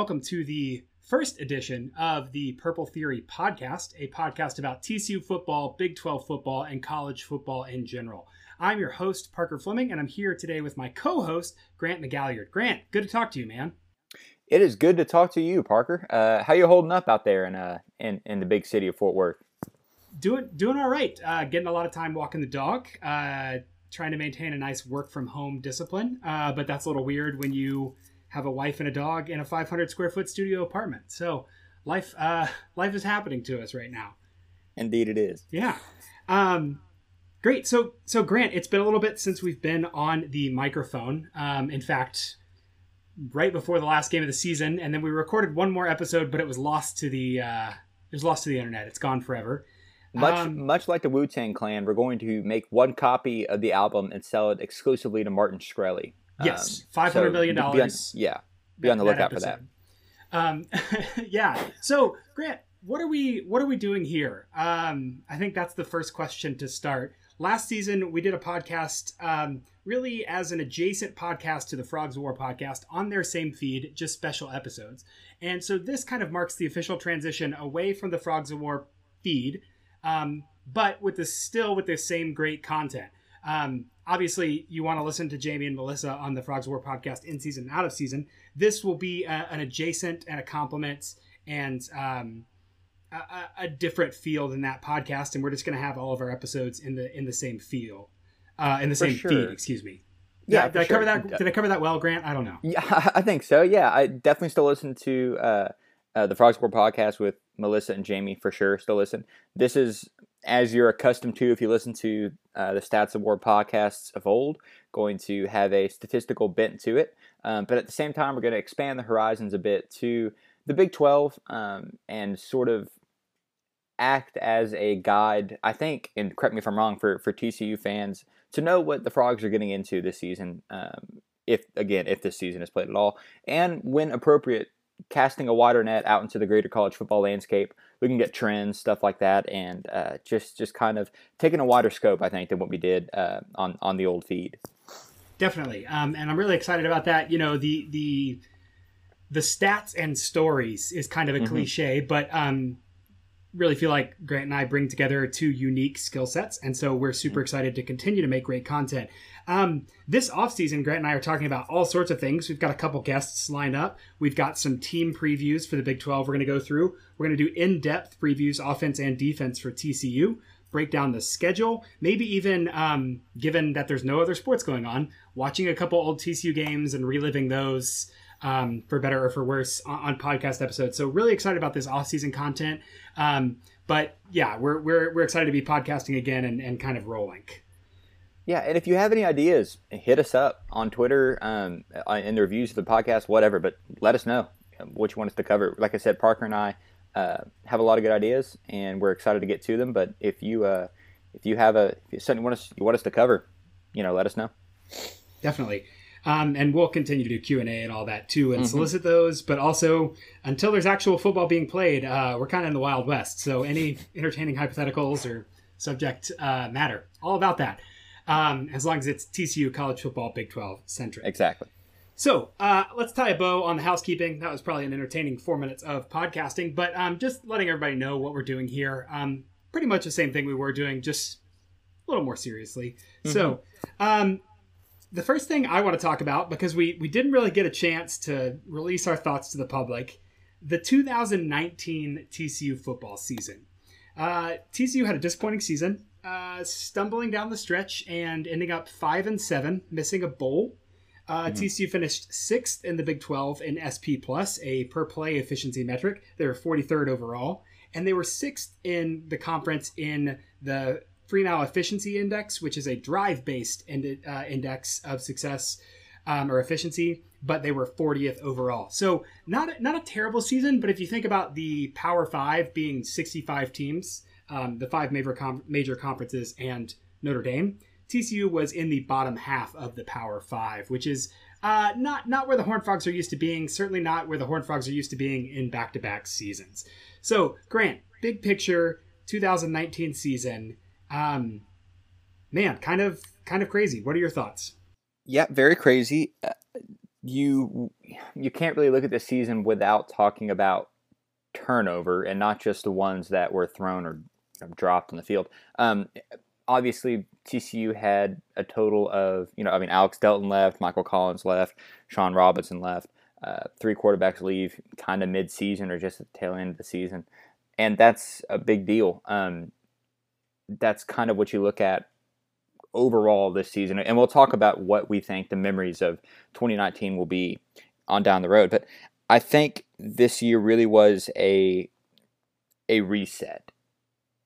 welcome to the first edition of the Purple Theory podcast, a podcast about TCU football, Big 12 football, and college football in general. I'm your host, Parker Fleming, and I'm here today with my co host, Grant McGalliard. Grant, good to talk to you, man. It is good to talk to you, Parker. Uh, how you holding up out there in, uh, in, in the big city of Fort Worth? Doing, doing all right. Uh, getting a lot of time walking the dog, uh, trying to maintain a nice work from home discipline, uh, but that's a little weird when you have a wife and a dog in a 500 square foot studio apartment. So life uh, life is happening to us right now. Indeed, it is. Yeah. Um, great. So so Grant, it's been a little bit since we've been on the microphone. Um, in fact, right before the last game of the season, and then we recorded one more episode, but it was lost to the uh, it was lost to the internet. It's gone forever. Much um, much like the Wu Tang Clan, we're going to make one copy of the album and sell it exclusively to Martin Shkreli. Yes, um, five hundred so million dollars. Yeah, be on the lookout for that. Um, yeah. So Grant, what are we what are we doing here? Um, I think that's the first question to start. Last season, we did a podcast um, really as an adjacent podcast to the Frogs of War podcast on their same feed, just special episodes. And so this kind of marks the official transition away from the Frogs of War feed, um, but with the still with the same great content. Um, obviously, you want to listen to Jamie and Melissa on the Frogs War podcast in season and out of season. This will be a, an adjacent and a complement and um, a, a, different feel than that podcast, and we're just going to have all of our episodes in the in the same feel, uh, in the same sure. feed. Excuse me. Yeah, did, did I cover sure. that? Did I cover that well, Grant? I don't know. Yeah, I think so. Yeah, I definitely still listen to uh, uh, the Frogs War podcast with Melissa and Jamie for sure. Still listen. This is as you're accustomed to if you listen to uh, the Stats of War podcasts of old, going to have a statistical bent to it. Um, but at the same time, we're going to expand the horizons a bit to the Big 12 um, and sort of act as a guide, I think, and correct me if I'm wrong, for, for TCU fans to know what the Frogs are getting into this season. Um, if again, if this season is played at all, and when appropriate, casting a wider net out into the greater college football landscape. We can get trends, stuff like that, and uh, just just kind of taking a wider scope, I think, than what we did uh, on on the old feed. Definitely, um, and I'm really excited about that. You know, the the the stats and stories is kind of a mm-hmm. cliche, but um, really feel like Grant and I bring together two unique skill sets, and so we're super mm-hmm. excited to continue to make great content. Um, this offseason, Grant and I are talking about all sorts of things. We've got a couple guests lined up. We've got some team previews for the Big 12 we're going to go through. We're going to do in depth previews, offense and defense for TCU, break down the schedule, maybe even, um, given that there's no other sports going on, watching a couple old TCU games and reliving those. Um, for better or for worse on, on, podcast episodes. So really excited about this off-season content. Um, but yeah, we're, we're, we're excited to be podcasting again and, and kind of rolling. Yeah, and if you have any ideas, hit us up on Twitter, um, uh, in the reviews of the podcast, whatever. But let us know what you want us to cover. Like I said, Parker and I uh, have a lot of good ideas, and we're excited to get to them. But if you uh, if you have a if something you want us you want us to cover, you know, let us know. Definitely. Um, and we'll continue to do Q and A and all that too, and mm-hmm. solicit those. But also, until there's actual football being played, uh, we're kind of in the wild west. So any entertaining hypotheticals or subject uh, matter, all about that um, as long as it's TCU college football Big 12 centric. Exactly. So uh, let's tie a bow on the housekeeping. That was probably an entertaining four minutes of podcasting, but um, just letting everybody know what we're doing here. Um, pretty much the same thing we were doing, just a little more seriously. Mm-hmm. So um, the first thing I want to talk about, because we, we didn't really get a chance to release our thoughts to the public, the 2019 TCU football season. Uh, TCU had a disappointing season uh, stumbling down the stretch and ending up five and seven, missing a bowl. Uh, mm-hmm. TCU finished sixth in the Big 12 in SP Plus, a per play efficiency metric. They were 43rd overall, and they were sixth in the conference in the free Fremeau Efficiency Index, which is a drive based ind- uh, index of success um, or efficiency. But they were 40th overall, so not not a terrible season. But if you think about the Power Five being 65 teams, um, the five major com- major conferences and Notre Dame. TCU was in the bottom half of the Power Five, which is uh, not not where the Horned Frogs are used to being. Certainly not where the Horned Frogs are used to being in back to back seasons. So, Grant, big picture, 2019 season. Um, man, kind of kind of crazy. What are your thoughts? Yeah, very crazy. Uh, you you can't really look at the season without talking about turnover and not just the ones that were thrown or dropped on the field. Um, obviously, TCU had a total of you know I mean Alex Delton left, Michael Collins left, Sean Robinson left. Uh, three quarterbacks leave kind of mid-season or just at the tail end of the season, and that's a big deal. Um, that's kind of what you look at overall this season, and we'll talk about what we think the memories of 2019 will be on down the road. But I think this year really was a a reset,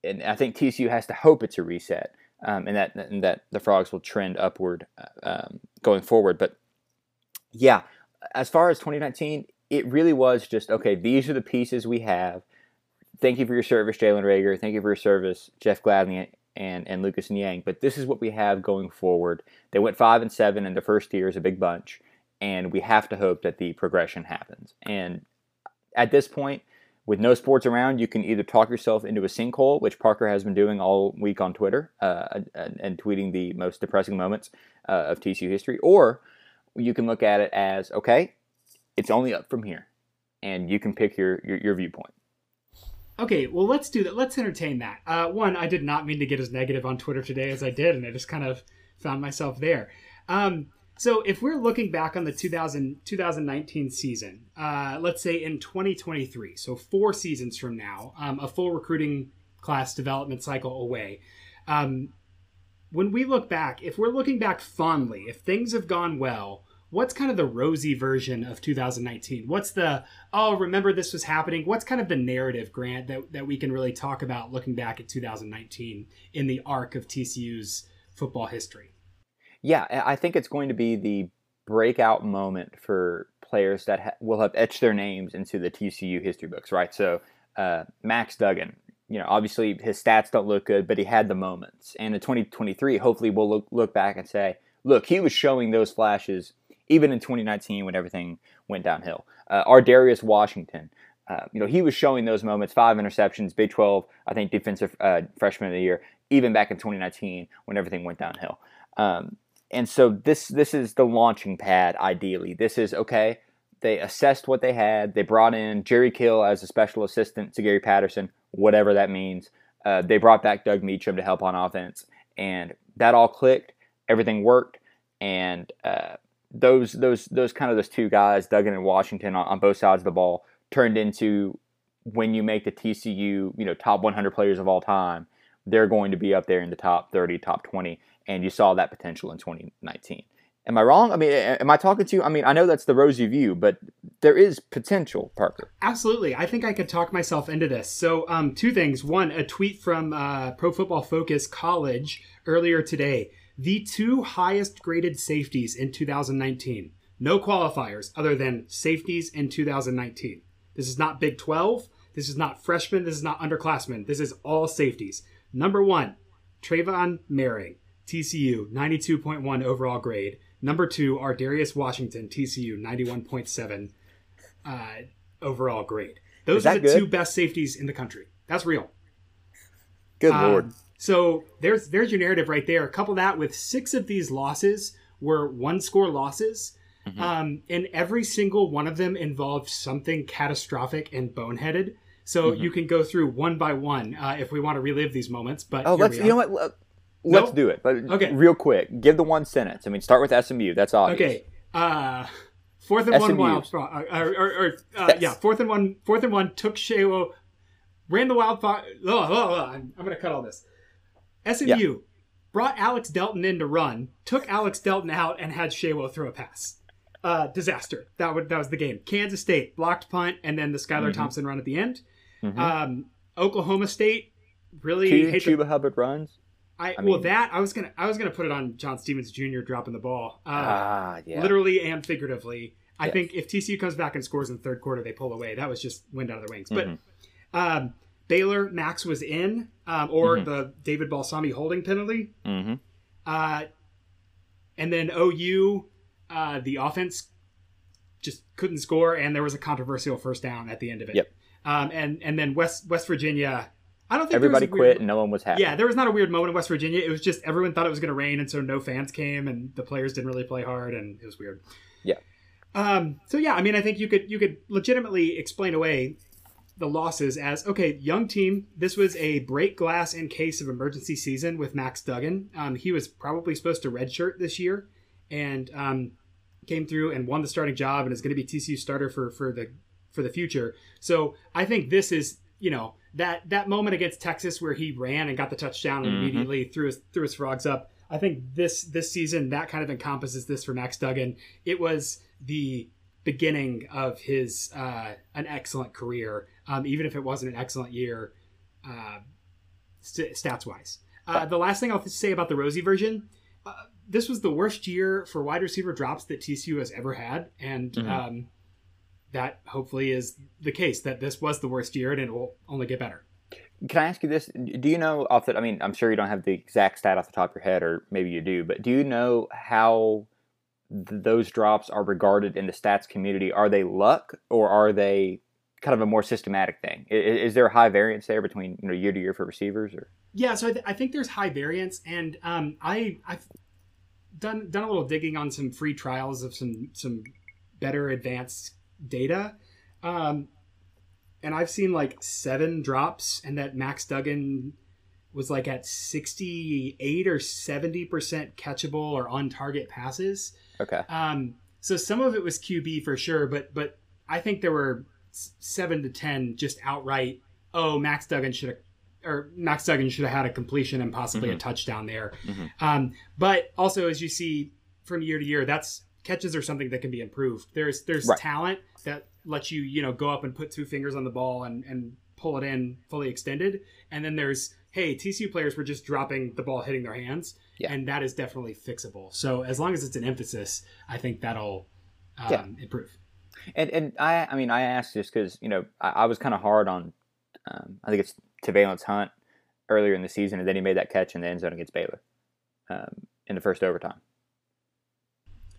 and I think TCU has to hope it's a reset, um, and that and that the frogs will trend upward uh, um, going forward. But yeah, as far as 2019, it really was just okay. These are the pieces we have. Thank you for your service, Jalen Reagor. Thank you for your service, Jeff Gladney and and Lucas Niang. But this is what we have going forward. They went five and seven in the first year as a big bunch, and we have to hope that the progression happens. And at this point, with no sports around, you can either talk yourself into a sinkhole, which Parker has been doing all week on Twitter uh, and, and, tweeting the most depressing moments uh, of TCU history, or you can look at it as okay, it's only up from here, and you can pick your your, your viewpoint. Okay, well, let's do that. Let's entertain that. Uh, one, I did not mean to get as negative on Twitter today as I did, and I just kind of found myself there. Um, so, if we're looking back on the 2000, 2019 season, uh, let's say in 2023, so four seasons from now, um, a full recruiting class development cycle away, um, when we look back, if we're looking back fondly, if things have gone well, what's kind of the rosy version of 2019? What's the oh, remember this was happening? What's kind of the narrative, Grant, that, that we can really talk about looking back at 2019 in the arc of TCU's football history? Yeah, I think it's going to be the breakout moment for players that ha- will have etched their names into the TCU history books, right? So uh, Max Duggan, you know, obviously his stats don't look good, but he had the moments. And in 2023, hopefully we'll look, look back and say, look, he was showing those flashes even in 2019 when everything went downhill. Uh, Darius Washington, uh, you know, he was showing those moments, five interceptions, Big 12, I think defensive uh, freshman of the year, even back in 2019 when everything went downhill. Um, and so this this is the launching pad. Ideally, this is okay. They assessed what they had. They brought in Jerry Kill as a special assistant to Gary Patterson, whatever that means. Uh, they brought back Doug Meacham to help on offense, and that all clicked. Everything worked, and uh, those those those kind of those two guys, Duggan and Washington, on, on both sides of the ball, turned into when you make the TCU, you know, top 100 players of all time, they're going to be up there in the top 30, top 20, and you saw that potential in 2019. Am I wrong? I mean, am I talking to you? I mean, I know that's the rosy view, but there is potential, Parker. Absolutely. I think I could talk myself into this. So, um, two things. One, a tweet from uh, Pro Football Focus College earlier today the two highest graded safeties in 2019. No qualifiers other than safeties in 2019. This is not Big 12. This is not freshmen. This is not underclassmen. This is all safeties. Number one, Tre'von Moehrig, TCU, 92.1 overall grade. Number two, ArDarius Washington, TCU, 91.7 uh, overall grade. Those are the good? two best safeties in the country. That's real. Good um, lord. So there's there's your narrative right there. Couple that with six of these losses were one score losses. Mm-hmm. Um, and every single one of them involved something catastrophic and boneheaded. So mm-hmm. you can go through one by one uh, if we want to relive these moments. But oh, let's you know what. Let's nope. do it, but okay. real quick, give the one sentence. I mean, start with SMU. That's obvious. Okay. Uh, fourth and SMU. one wild, uh, or, or, or uh, yeah, fourth and one, fourth and one took Sewo, ran the wild. Oh, oh, oh, I'm, I'm going to cut all this. SMU yeah. brought Alex Delton in to run, took Alex Delton out, and had Sewo throw a pass. Uh, disaster. That would that was the game. Kansas State blocked punt, and then the Skylar mm-hmm. Thompson run at the end. Mm-hmm. Um, Oklahoma State really Two hate Chuba Hubbard runs. I, I mean, well that I was gonna I was gonna put it on John Stevens Jr. dropping the ball. Uh, ah, yeah. Literally and figuratively. I yes. think if TCU comes back and scores in the third quarter, they pull away. That was just wind out of their wings. Mm-hmm. But um, Baylor, Max was in, um, or mm-hmm. the David Balsami holding penalty. Mm-hmm. Uh, and then OU, uh, the offense just couldn't score, and there was a controversial first down at the end of it. Yep. Um, and and then West West Virginia. I don't think everybody quit and no one was happy. Yeah, there was not a weird moment in West Virginia. It was just everyone thought it was going to rain, and so no fans came, and the players didn't really play hard, and it was weird. Yeah. Um, so yeah, I mean, I think you could you could legitimately explain away the losses as okay, young team. This was a break glass in case of emergency season with Max Duggan. Um, he was probably supposed to redshirt this year, and um, came through and won the starting job and is going to be TCU starter for for the for the future. So I think this is you know that that moment against Texas where he ran and got the touchdown and Mhm. immediately threw his threw his frogs up. I think this this season that kind of encompasses this for Max Duggan. It was the beginning of his uh, an excellent career, um, even if it wasn't an excellent year uh, st- stats wise. Uh, the last thing I'll say about the Rosie version, uh, this was the worst year for wide receiver drops that TCU has ever had, and Mhm. um, that hopefully is the case. That this was the worst year, and it will only get better. Can I ask you this? Do you know off the? I mean, I'm sure you don't have the exact stat off the top of your head, or maybe you do. But do you know how th- those drops are regarded in the stats community? Are they luck, or are they kind of a more systematic thing? I- i- Is, there a high variance there between you know year to year for receivers? Or Yeah, so I, th- I think there's high variance, and um, I I've done done a little digging on some free trials of some some better advanced data, um, and I've seen like seven drops, and that Max Duggan was like at 68 or 70 percent catchable or on target passes. okay, Um, so some of it was QB for sure, but but I think there were seven to ten just outright. Oh, Max Duggan should have, or Max Duggan should have had a completion and possibly a Mhm. touchdown there. Mhm. Um, but also, as you see from year to year, that's catches are something that can be improved. There's there's Right. talent that lets you you know go up and put two fingers on the ball and and pull it in fully extended, and then there's hey TCU players were just dropping the ball hitting their hands, Yeah. and that is definitely fixable. So as long as it's an emphasis, I think that'll um, Yeah. improve. and and I I mean I asked just because you know I, I was kind of hard on um, I think it's Te'Vailance Hunt earlier in the season, and then he made that catch in the end zone against Baylor um, in the first overtime.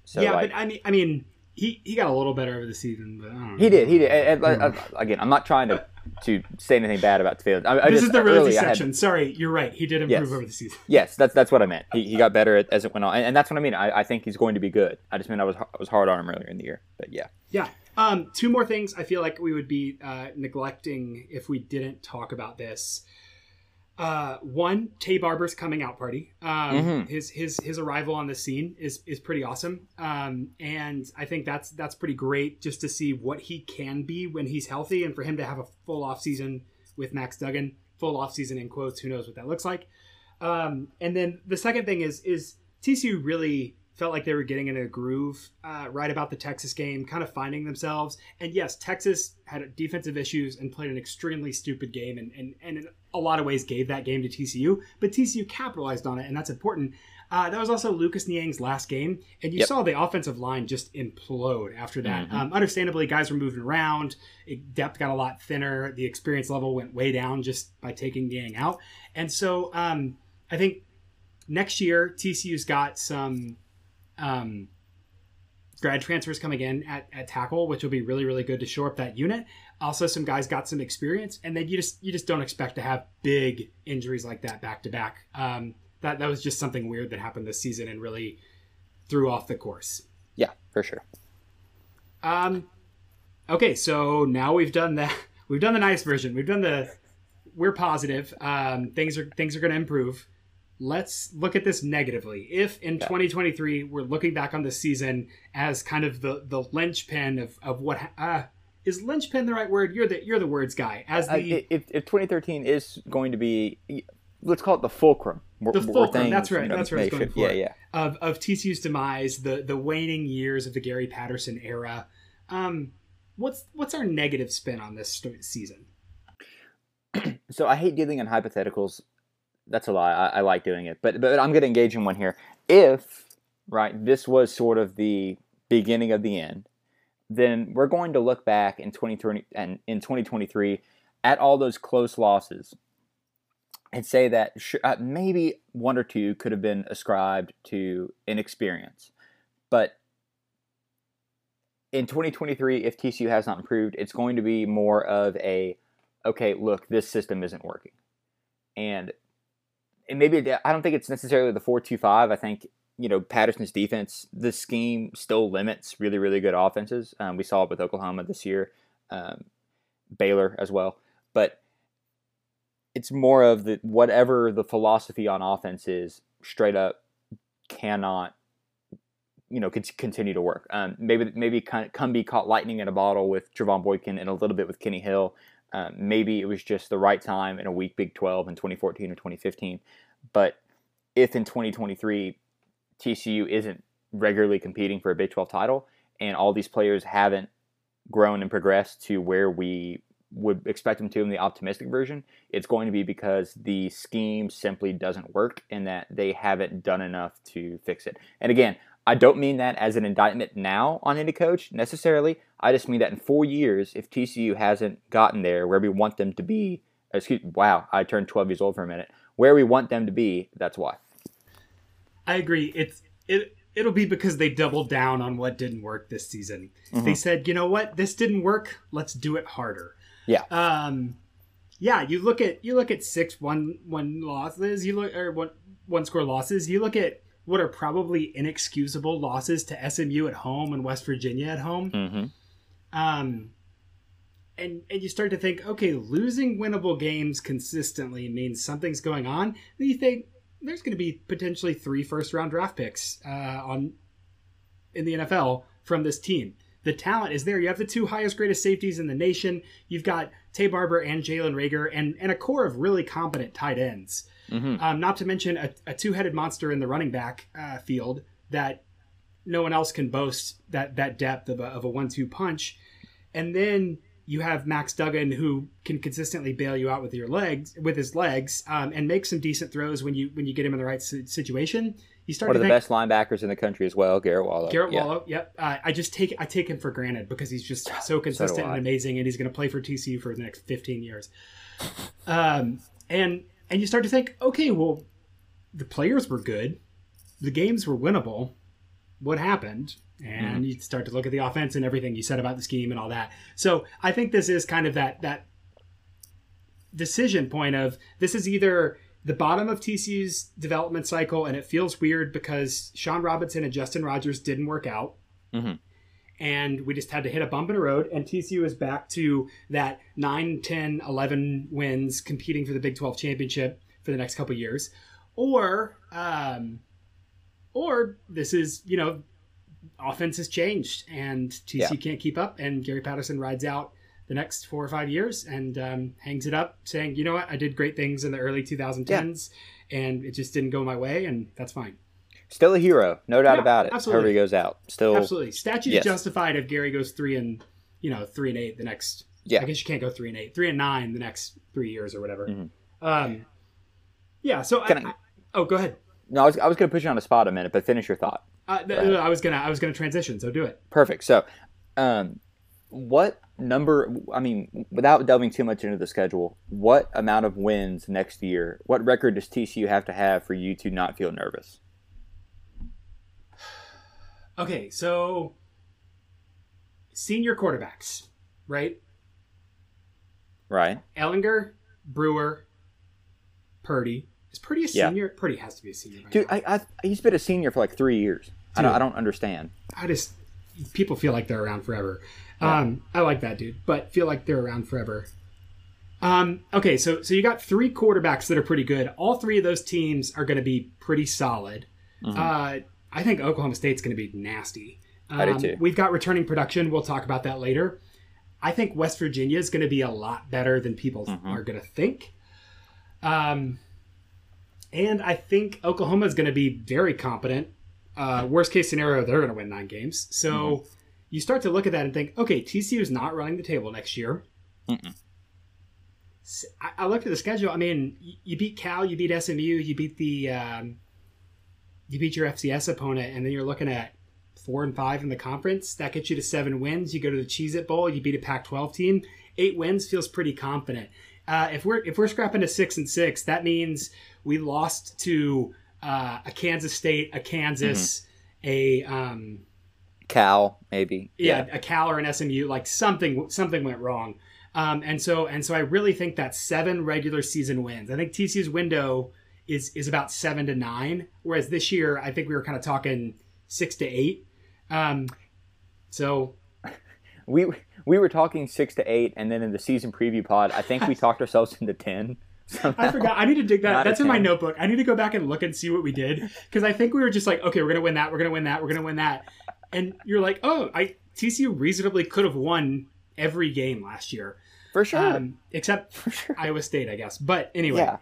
So yeah, like, but I mean, I mean, he he got a little better over the season, but I don't know. He did. He did. And, and, again, I'm not trying to to say anything bad about Taylor. I, I this just, is the early Rosie I had- section. Sorry, you're right. He did improve Yes. over the season. yes, that's that's what I meant. He, he got better as it went on, and, and that's what I mean. I, I think he's going to be good. I just meant I was I was hard on him earlier in the year, but yeah, Yeah. Um, two more things I feel like we would be uh, neglecting if we didn't talk about this. Uh, one, Taye Barber's coming out party. Um, Mhm. His his his arrival on the scene is is pretty awesome. Um, and I think that's that's pretty great just to see what he can be when he's healthy, and for him to have a full off season with Max Duggan, full off season in quotes. Who knows what that looks like? Um, and then the second thing is is TCU really felt like they were getting in a groove uh, right about the Texas game, kind of finding themselves. And yes, Texas had defensive issues and played an extremely stupid game, and and, and in a lot of ways gave that game to TCU. But TCU capitalized on it, and that's important. Uh, that was also Lucas Niang's last game, and you Yep. saw the offensive line just implode after that. Mhm. Um, understandably, guys were moving around. It, depth got a lot thinner. The experience level went way down just by taking Niang out. And so um, I think next year TCU's got some um, grad transfers coming in at, at tackle, which will be really really good to shore up that unit. Also, some guys got some experience, and then you just you just don't expect to have big injuries like that back to back. Um, That that was just something weird that happened this season and really threw off the course. yeah, for sure. Um, okay, so now we've done that. We've done the nice version. We've done the we're positive. Um, things are things are going to improve. Let's look at this negatively. If in 2023 we're looking back on this season as kind of the the linchpin of of what uh, is linchpin the right word? You're the you're the words guy. As Uh, the if, if 2013 is going to be, let's call it the fulcrum. where- The fulcrum, things, that's right, you know, that's what I was going shift. for. Yeah, yeah. of of TCU's demise, the the waning years of the Gary Patterson era. Um, what's what's our negative spin on this season? So I hate dealing in hypotheticals. That's a lie. I, I like doing it, but but I'm going to engage in one here. If right, this was sort of the beginning of the end, then we're going to look back in 2020 and in 2023 at all those close losses and say that sh- uh, maybe one or two could have been ascribed to inexperience, but in 2023, if TCU has not improved, it's going to be more of a okay, look, this system isn't working. And, and maybe I don't think it's necessarily the 425. I think you know Patterson's defense, the scheme still limits really really good offenses. Um, we saw it with Oklahoma this year, um, Baylor as well, but it's more of the whatever the philosophy on offense is, straight up cannot you know continue to work. Um, maybe maybe come be caught lightning in a bottle with Trevone Boykin and a little bit with Kenny Hill. Um, maybe it was just the right time in a weak Big 12 in 2014 or 2015. But if in 2023 TCU isn't regularly competing for a Big 12 title and all these players haven't grown and progressed to where we would expect them to in the optimistic version, it's going to be because the scheme simply doesn't work and that they haven't done enough to fix it. And again, I don't mean that as an indictment now on any coach necessarily. I just mean that in four years, if TCU hasn't gotten there where we want them to be, excuse wow, I turned 12 years old for a minute, where we want them to be, that's why. I agree. It's it it'll be because they doubled down on what didn't work this season. Mm-hmm. They said, you know what, this didn't work. Let's do it harder. Yeah. Um, yeah. You look at you look at six one one losses. You look or one one score losses. You look at what are probably inexcusable losses to SMU at home and West Virginia at home. Mm-hmm. Um, and and you start to think, okay, losing winnable games consistently means something's going on. And you think there's going to be potentially three first round draft picks uh, on in the NFL from this team. The talent is there. You have the two highest, greatest safeties in the nation. You've got Taye Barber and Jalen Reagor, and and a core of really competent tight ends. Mm-hmm. Um, not to mention a, a two-headed monster in the running back uh, field that no one else can boast that that depth of a, of a one-two punch. And then you have Max Duggan who can consistently bail you out with your legs, with his legs, um, and make some decent throws when you when you get him in the right situation. You start one of the best linebackers in the country as well, Garrett Wallow. Garrett yeah. Wallow, yep. Uh, I just take I take him for granted because he's just so consistent so and amazing, and he's going to play for TCU for the next fifteen years. Um, and and you start to think, okay, well, the players were good, the games were winnable. What happened? And mm-hmm. you start to look at the offense and everything you said about the scheme and all that. So I think this is kind of that that decision point of this is either the bottom of TCU's development cycle, and it feels weird because Sean Robinson and Justin Rogers didn't work out. Mm-hmm. And we just had to hit a bump in the road, and TCU is back to that 9, 10, 11 wins competing for the Big 12 championship for the next couple years. Or, um, or this is, you know, offense has changed and TCU yeah. can't keep up, and Gary Patterson rides out the next four or five years and um, hangs it up saying, you know what, I did great things in the early 2010s yeah. and it just didn't go my way, and that's fine. Still a hero, no doubt yeah, about it. Absolutely. However he goes out, still absolutely. Statues yes. justified if Gary goes three and you know three and eight the next. Yeah, I guess you can't go three and eight, three and nine the next three years or whatever. Mm-hmm. Um, yeah. So I, I, I, oh, go ahead. No, I was I was going to put you on the spot a minute, but finish your thought. Uh, I was gonna I was gonna transition, so do it. Perfect. So, um, what number? I mean, without delving too much into the schedule, what amount of wins next year? What record does TCU have to have for you to not feel nervous? Okay, so senior quarterbacks, right? Right. Ehlinger, Brewer, Purdy. Is Purdy a senior? Yeah. Purdy has to be a senior. Right Dude, I, I, he's been a senior for like three years. Dude, I, don't, I don't understand. I just people feel like they're around forever. Yeah. Um, I like that dude, but feel like they're around forever. Um, okay, so so you got three quarterbacks that are pretty good. All three of those teams are going to be pretty solid. Mm-hmm. Uh, I think Oklahoma State's going to be nasty. Um, I do um, too. We've got returning production. We'll talk about that later. I think West Virginia is going to be a lot better than people mm-hmm. are going to think. Um, and I think Oklahoma is going to be very competent. Uh, worst case scenario, they're going to win nine games. So mm-hmm. you start to look at that and think, okay, TCU is not running the table next year. I, I looked at the schedule. I mean, you beat Cal, you beat SMU, you beat the um, you beat your FCS opponent, and then you're looking at four and five in the conference. That gets you to seven wins. You go to the Cheez It Bowl, you beat a Pac-12 team. Eight wins feels pretty confident. Uh, if we're if we're scrapping to six and six, that means we lost to uh, a Kansas State, a Kansas, mm-hmm. a um, Cal, maybe. Yeah, yeah, a Cal or an SMU. Like something something went wrong. Um, and so and so I really think that seven regular season wins. I think TCU's window is is about seven to nine, whereas this year I think we were kind of talking six to eight. Um, so we we were talking six to eight, and then in the season preview pod, I think we talked ourselves into ten. Somehow. I forgot. I need to dig that. That's in my notebook. I need to go back and look and see what we did because I think we were just like, okay, we're gonna win that. We're gonna win that. We're gonna win that. And you're like, oh, I TCU reasonably could have won every game last year for sure, um, except for sure. Iowa State, I guess. But anyway, yeah.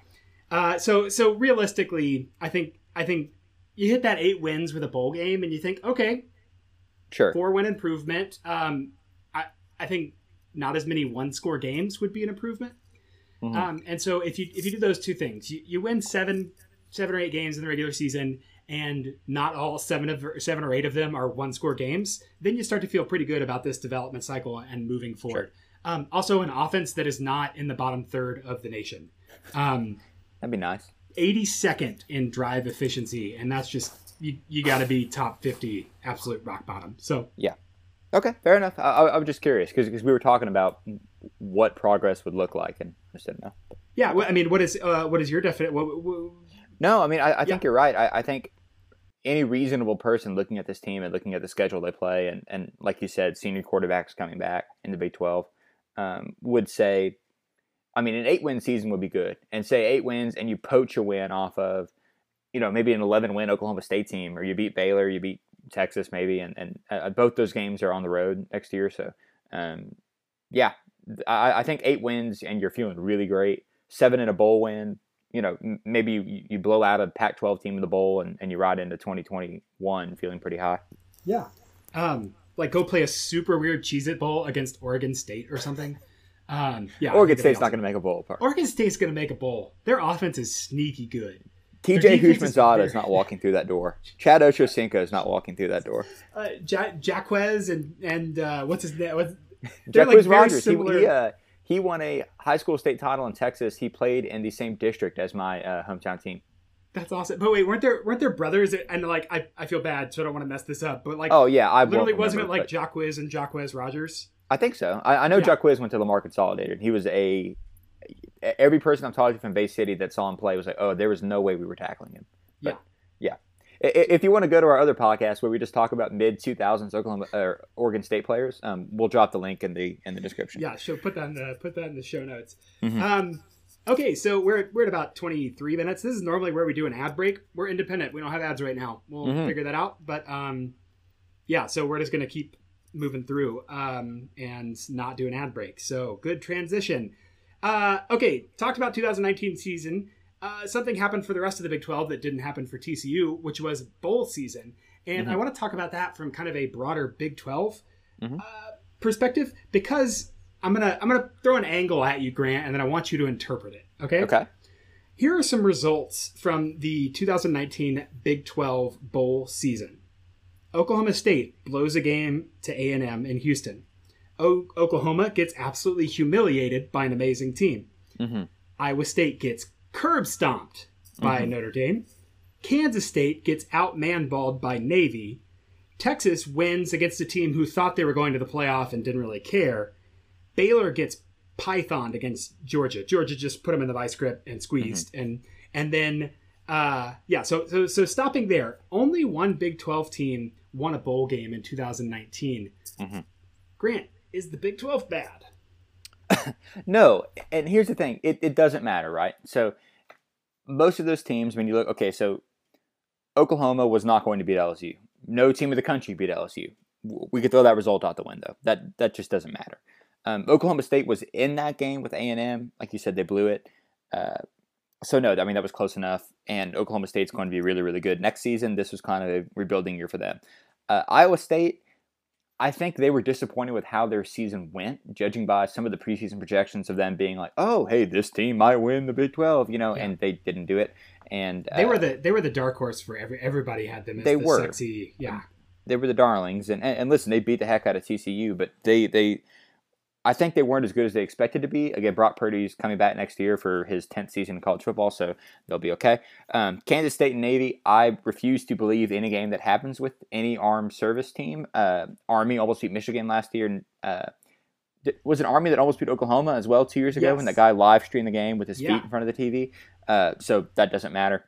Uh, so so realistically, I think I think you hit that eight wins with a bowl game, and you think, okay, sure, four win improvement. Um, I I think not as many one score games would be an improvement. Mm-hmm. Um, and so if you if you do those two things, you, you win seven seven or eight games in the regular season, and not all seven of seven or eight of them are one score games, then you start to feel pretty good about this development cycle and moving forward. Sure. Um, also, an offense that is not in the bottom third of the nation. Um, That'd be nice. 82nd in drive efficiency, and that's just you. You got to be top 50, absolute rock bottom. So yeah, okay, fair enough. I, I, I was just curious because we were talking about what progress would look like, and I said no. Yeah, well, I mean, what is uh, what is your definite? What, what... No, I mean, I, I yeah. think you're right. I, I, think any reasonable person looking at this team and looking at the schedule they play, and, and like you said, senior quarterbacks coming back in the Big 12, um, would say, I mean, an eight win season would be good. And say eight wins and you poach a win off of, you know, maybe an 11 win Oklahoma State team, or you beat Baylor, you beat Texas maybe, and, and uh, both those games are on the road next year. So, um, yeah, I, I, think eight wins and you're feeling really great. Seven in a bowl win, you know, maybe you, you blow out a Pac 12 team in the bowl and, and you ride into 2021 feeling pretty high. Yeah. Um, like go play a super weird Cheez It Bowl against Oregon State or something. Um, yeah, Oregon State's not going to make a bowl. Oregon State's going to make a bowl. Their offense is sneaky good. TJ Houshmandzadeh is not walking through that door. Chad Ochocinco is not walking through that door. Uh, ja- Jacquizz and and uh, what's his name? What's, Jacquizz like Rodgers. He, he, uh, he, won a high school state title in Texas. He played in the same district as my uh, hometown team. That's awesome. But wait, weren't there weren't there brothers? And like, I, I feel bad, so I don't want to mess this up. But like, oh yeah, I literally wasn't it like Jacquizz and Jacquizz Rodgers? I think so. I, I know yeah. Jacquizz went to Lamar Consolidated. He was a every person I'm talking to from Bay City that saw him play was like, oh, there was no way we were tackling him. But, yeah, yeah. If you want to go to our other podcast where we just talk about mid 2000s Oklahoma or Oregon State players, um, we'll drop the link in the in the description. Yeah, sure. Put that in the put that in the show notes. Mm-hmm. Um, Okay, so we're we're at about 23 minutes. This is normally where we do an ad break. We're independent. We don't have ads right now. We'll mm-hmm. figure that out. But um, yeah, so we're just gonna keep moving through um, and not do an ad break. So good transition. Uh, okay, talked about 2019 season. Uh, something happened for the rest of the Big 12 that didn't happen for TCU, which was bowl season. And mm-hmm. I want to talk about that from kind of a broader Big 12 mm-hmm. uh, perspective because I'm gonna I'm gonna throw an angle at you, Grant, and then I want you to interpret it. Okay. Okay. Here are some results from the 2019 Big 12 bowl season. Oklahoma State blows a game to A&M in Houston. O- Oklahoma gets absolutely humiliated by an amazing team. Mm-hmm. Iowa State gets curb stomped by mm-hmm. Notre Dame. Kansas State gets out man balled by Navy. Texas wins against a team who thought they were going to the playoff and didn't really care. Baylor gets pythoned against Georgia. Georgia just put them in the vice grip and squeezed, mm-hmm. and and then uh, yeah. So so so stopping there, only one Big Twelve team won a bowl game in 2019. Mm-hmm. Grant, is the Big Twelve bad? no, and here's the thing: it, it doesn't matter, right? So most of those teams, when you look, okay, so Oklahoma was not going to beat LSU. No team in the country beat LSU. We could throw that result out the window. That that just doesn't matter. Um, Oklahoma State was in that game with A and M. Like you said, they blew it. Uh, so no, I mean that was close enough. And Oklahoma State's going to be really, really good next season. This was kind of a rebuilding year for them. Uh, Iowa State, I think they were disappointed with how their season went, judging by some of the preseason projections of them being like, "Oh, hey, this team might win the Big 12," you know, yeah. and they didn't do it. And uh, they were the they were the dark horse for every everybody had them. they the were sexy, yeah. They were the darlings, and, and and listen, they beat the heck out of TCU, but they they I think they weren't as good as they expected to be. Again, Brock Purdy's coming back next year for his 10th season in college football, so they'll be okay. Um, Kansas State and Navy, I refuse to believe any game that happens with any armed service team. Uh, Army almost beat Michigan last year. Uh, was an Army that almost beat Oklahoma as well two years ago Yes. when that guy live streamed the game with his Yeah. feet in front of the TV. Uh, so that doesn't matter.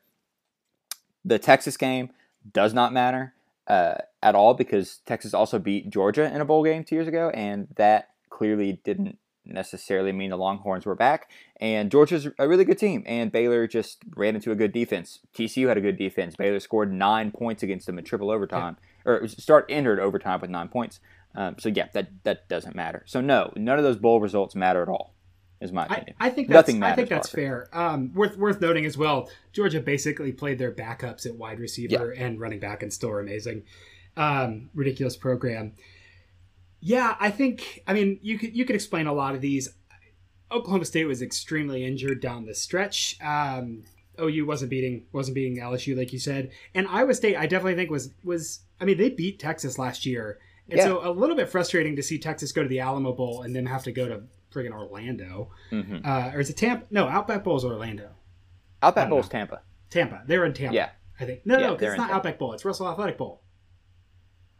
The Texas game does not matter uh, at all because Texas also beat Georgia in a bowl game two years ago, and that clearly didn't necessarily mean the Longhorns were back. And Georgia's a really good team, and Baylor just ran into a good defense. TCU had a good defense. Baylor scored nine points against them in triple overtime, or start entered overtime with nine points. Um, so yeah, that that doesn't matter. So no, none of those bowl results matter at all. Is my opinion. I think that's, Nothing I think matters, that's fair. Um, worth worth noting as well. Georgia basically played their backups at wide receiver and running back, and still are amazing. Um, ridiculous program. Yeah, I think. I mean, you could you could explain a lot of these. Oklahoma State was extremely injured down the stretch. Um, OU wasn't beating wasn't beating LSU like you said, and Iowa State I definitely think was was. I mean, they beat Texas last year, and Yeah. so a little bit frustrating to see Texas go to the Alamo Bowl and then have to go to friggin' Orlando. hmm Uh, or is it Tampa? No, Outback Bowl is Orlando. Outback Bowl's know. Tampa. Tampa. They're in Tampa. Yeah. I think. No, Yeah, no, it's not Tampa. Outback Bowl. It's Russell Athletic Bowl.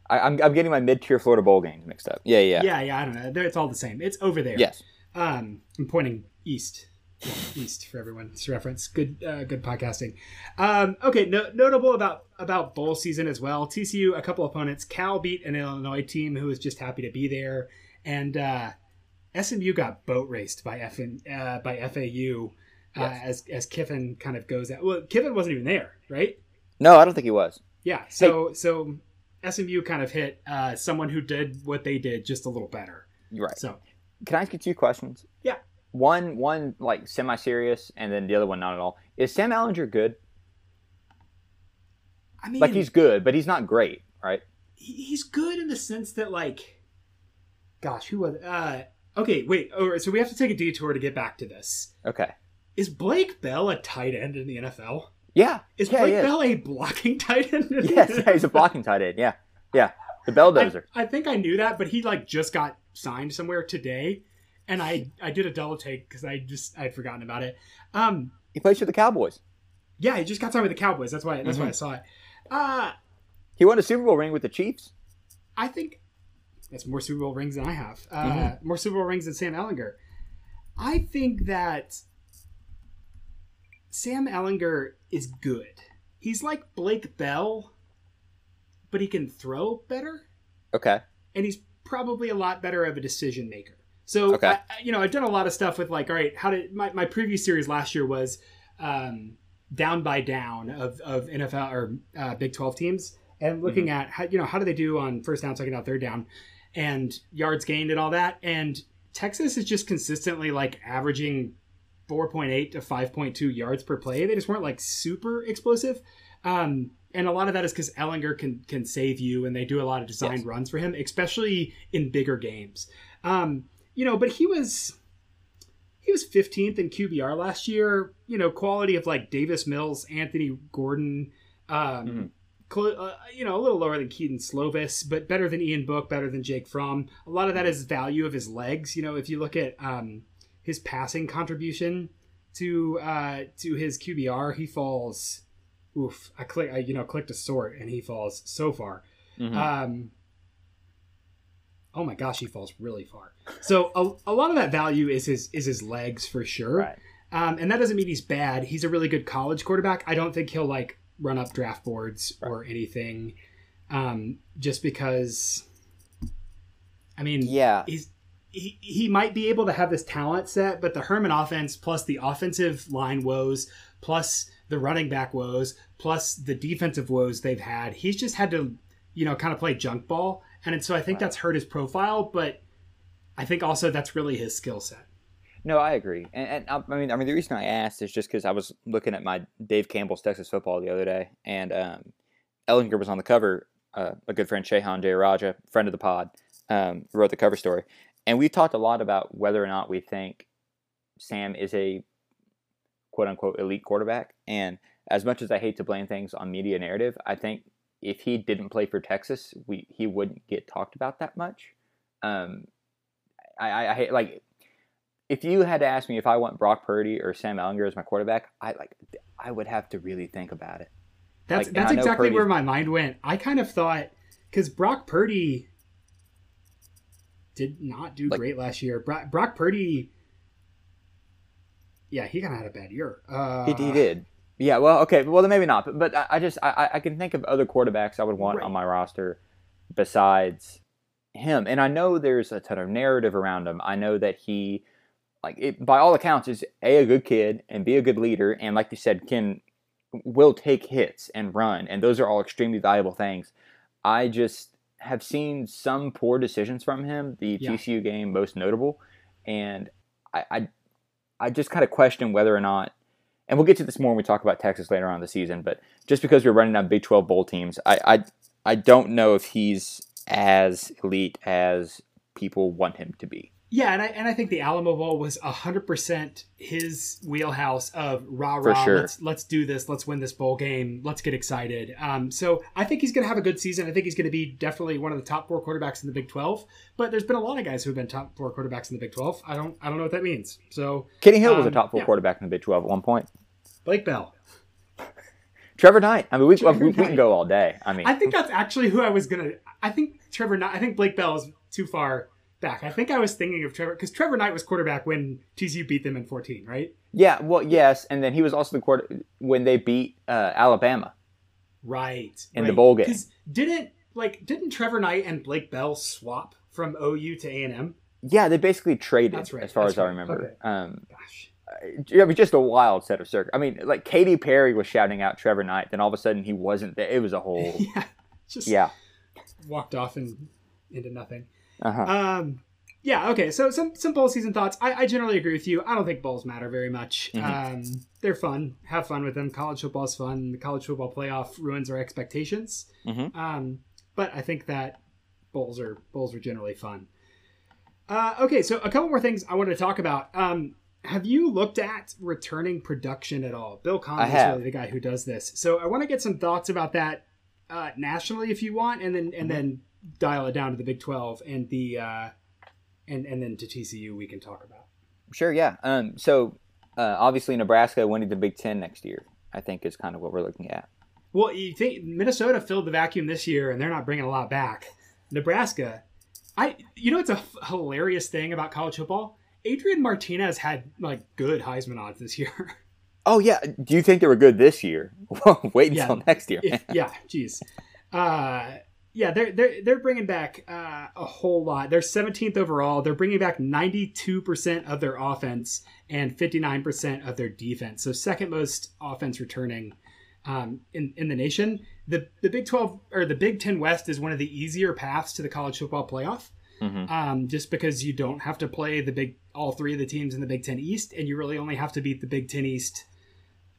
I, I'm I'm getting my mid tier Florida bowl games mixed up. Yeah, yeah. Yeah, yeah. I don't know. They're, it's all the same. It's over there. Yes. Um, I'm pointing east. Yeah, east for everyone's reference. Good, uh, good podcasting. Um, okay, no, notable about about bowl season as well. TCU, a couple opponents. Cal beat an Illinois team who was just happy to be there, and uh, SMU got boat raced by F uh, by FAU. Uh, Yes. as as Kiffin kind of goes out. Well, Kiffin wasn't even there, right? No, I don't think he was. Yeah. So so SMU kind of hit uh, someone who did what they did just a little better. You're right. So Can I ask you two questions? Yeah. One, one like semi serious, and then the other one not at all. Is Sam Ehlinger good? I mean, Like he's good, but he's not great, right? he's good in the sense that like, gosh, who was? Uh, okay, wait. Oh, so we have to take a detour to get back to this. Okay. Is Blake Bell a tight end in the NFL? Yeah. Is yeah, Blake is. Bell a blocking tight end? Yes, yeah, he's a blocking tight end. Yeah, yeah. The belldozer. I, I think I knew that, but he like just got signed somewhere today, and I I did a double take because I just I'd forgotten about it. Um, he plays for the Cowboys. yeah, he just got signed with the Cowboys. That's why that's why I Mhm. saw it. Uh He won a Super Bowl ring with the Chiefs. I think that's more Super Bowl rings than I have. Uh, Mhm. More Super Bowl rings than Sam Ehlinger. I think that Sam Ehlinger is good. He's like Blake Bell, but he can throw better, Okay. and he's probably a lot better of a decision maker. So, Okay. I, you know, I've done a lot of stuff with like, all right, how did my, my preview series last year was um, down by down of, of NFL or uh, Big 12 teams and looking at how, you know, how do they do on first down, second down, third down and yards gained and all that. And Texas is just consistently like averaging 4.8 to 5.2 yards per play. They just weren't like super explosive. Um, and a lot of that is because Ehlinger can can save you, and they do a lot of designed Yes. runs for him, especially in bigger games. Um, you know, but he was he was 15th in QBR last year. You know, quality of like Davis Mills, Anthony Gordon, um, Mhm. cl- uh, you know, a little lower than Kedon Slovis, but better than Ian Book, better than Jake Fromm. A lot of that is value of his legs. You know, if you look at um, his passing contribution to uh, to his QBR, he falls. Oof! I click, I you know, clicked a sort, and he falls so far. Mhm. Um, oh my gosh, he falls really far. So a, a lot of that value is his is his legs for sure. right. Um, and that doesn't mean he's bad. He's a really good college quarterback. I don't think he'll like run up draft boards or anything, um, just because. I mean, Yeah. he's he, he might be able to have this talent set, but the Herman offense plus the offensive line woes plus the running back woes plus the defensive woes they've had, he's just had to you know kind of play junk ball, and so I think Right. that's hurt his profile. But I think also that's really his skill set. No, I agree, and, and I I mean, I mean, the reason I asked is just because I was looking at my Dave Campbell's Texas football the other day, and um, Ehlinger was on the cover. Uh, a good friend, Shehan Jeyarajah, friend of the pod, um, wrote the cover story, and we talked a lot about whether or not we think Sam is a quote unquote elite quarterback. And as much as I hate to blame things on media narrative, I think if he didn't play for Texas, we he wouldn't get talked about that much. Um, I, I, I hate like if you had to ask me if I want Brock Purdy or Sam Ehlinger as my quarterback, I like I would have to really think about it. That's Like, that's exactly Purdy's- where my mind went. I kind of thought because Brock Purdy, did not do Like- great last year. Brock, Brock Purdy, yeah, he kind of had a bad year. Uh, He, he did. Yeah, well, okay, well then maybe not, but, but I, I just I, I can think of other quarterbacks I would want Right. on my roster besides him, and I know there's a ton of narrative around him. I know that he, like, it, by all accounts, is a a good kid and be a good leader, and like you said, can will take hits and run, and those are all extremely valuable things. I just have seen some poor decisions from him. The Yeah. TCU game most notable, and I I, I just kind of question whether or not and we'll get to this more when we talk about Texas later on in the season. But just because we're running on Big Twelve bowl teams, I I, I don't know if he's as elite as people want him to be. Yeah, and I and I think the Alamo Bowl was hundred percent his wheelhouse of rah rah. sure. Let's let's do this. Let's win this bowl game. Let's get excited. Um, so I think he's going to have a good season. I think he's going to be definitely one of the top four quarterbacks in the Big Twelve. But there's been a lot of guys who have been top four quarterbacks in the Big Twelve. I don't I don't know what that means. So Kenny Hill was a Um, top four yeah. quarterback in the Big Twelve at one point. Blake Bell. Trevor Knight. I mean, we, we, we can go all day. I mean, I think that's actually who I was gonna. I think Trevor. Knight, I think Blake Bell is too far back. I think I was thinking of Trevor because Trevor Knight was quarterback when TCU beat them in 14, right? yeah, well, yes, and then he was also the quarter when they beat uh, Alabama. Right. In the right. bowl game. 'Cause didn't like didn't Trevor Knight and Blake Bell swap from OU to A and M? Yeah, they basically traded, right, as far as I remember. Okay. Um, Gosh. it was just a wild set of circumstances. I mean, like Katy Perry was shouting out Trevor Knight, then all of a sudden he wasn't there. It was a whole, yeah. Just yeah. walked off and into nothing. Uh-huh. Um. Yeah. Okay. So some some bowl season thoughts. I, I generally agree with you. I don't think bowls matter very much. Mhm. Um. They're fun. Have fun with them. College football's fun. The college football playoff ruins our expectations. Mhm. Um. But I think that bowls are bowls are generally fun. Uh, okay, so a couple more things I wanted to talk about. Um, have you looked at returning production at all? Bill Connelly is really the guy who does this. So I want to get some thoughts about that uh, nationally, if you want, and then and then dial it down to the Big Twelve and the uh, and and then to TCU we can talk about. Sure, yeah. Um, so uh, obviously Nebraska winning the Big Ten next year, I think is kind of what we're looking at. Well, you think Minnesota filled the vacuum this year, and they're not bringing a lot back. Nebraska, I you know it's a f- hilarious thing about college football. Adrian Martinez had like good Heisman odds this year. Oh yeah, do you think they were good this year? Well, Wait Yeah. until next year. If- yeah, jeez. Uh, yeah, they're they're they're bringing back uh, a whole lot. They're 17th overall. They're bringing back 92% of their offense and 59% of their defense. So second most offense returning um, in in the nation. The the Big 12 or the Big 10 West is one of the easier paths to the college football playoff. Mhm. Um, just because you don't have to play the big all three of the teams in the Big Ten East, and you really only have to beat the Big Ten East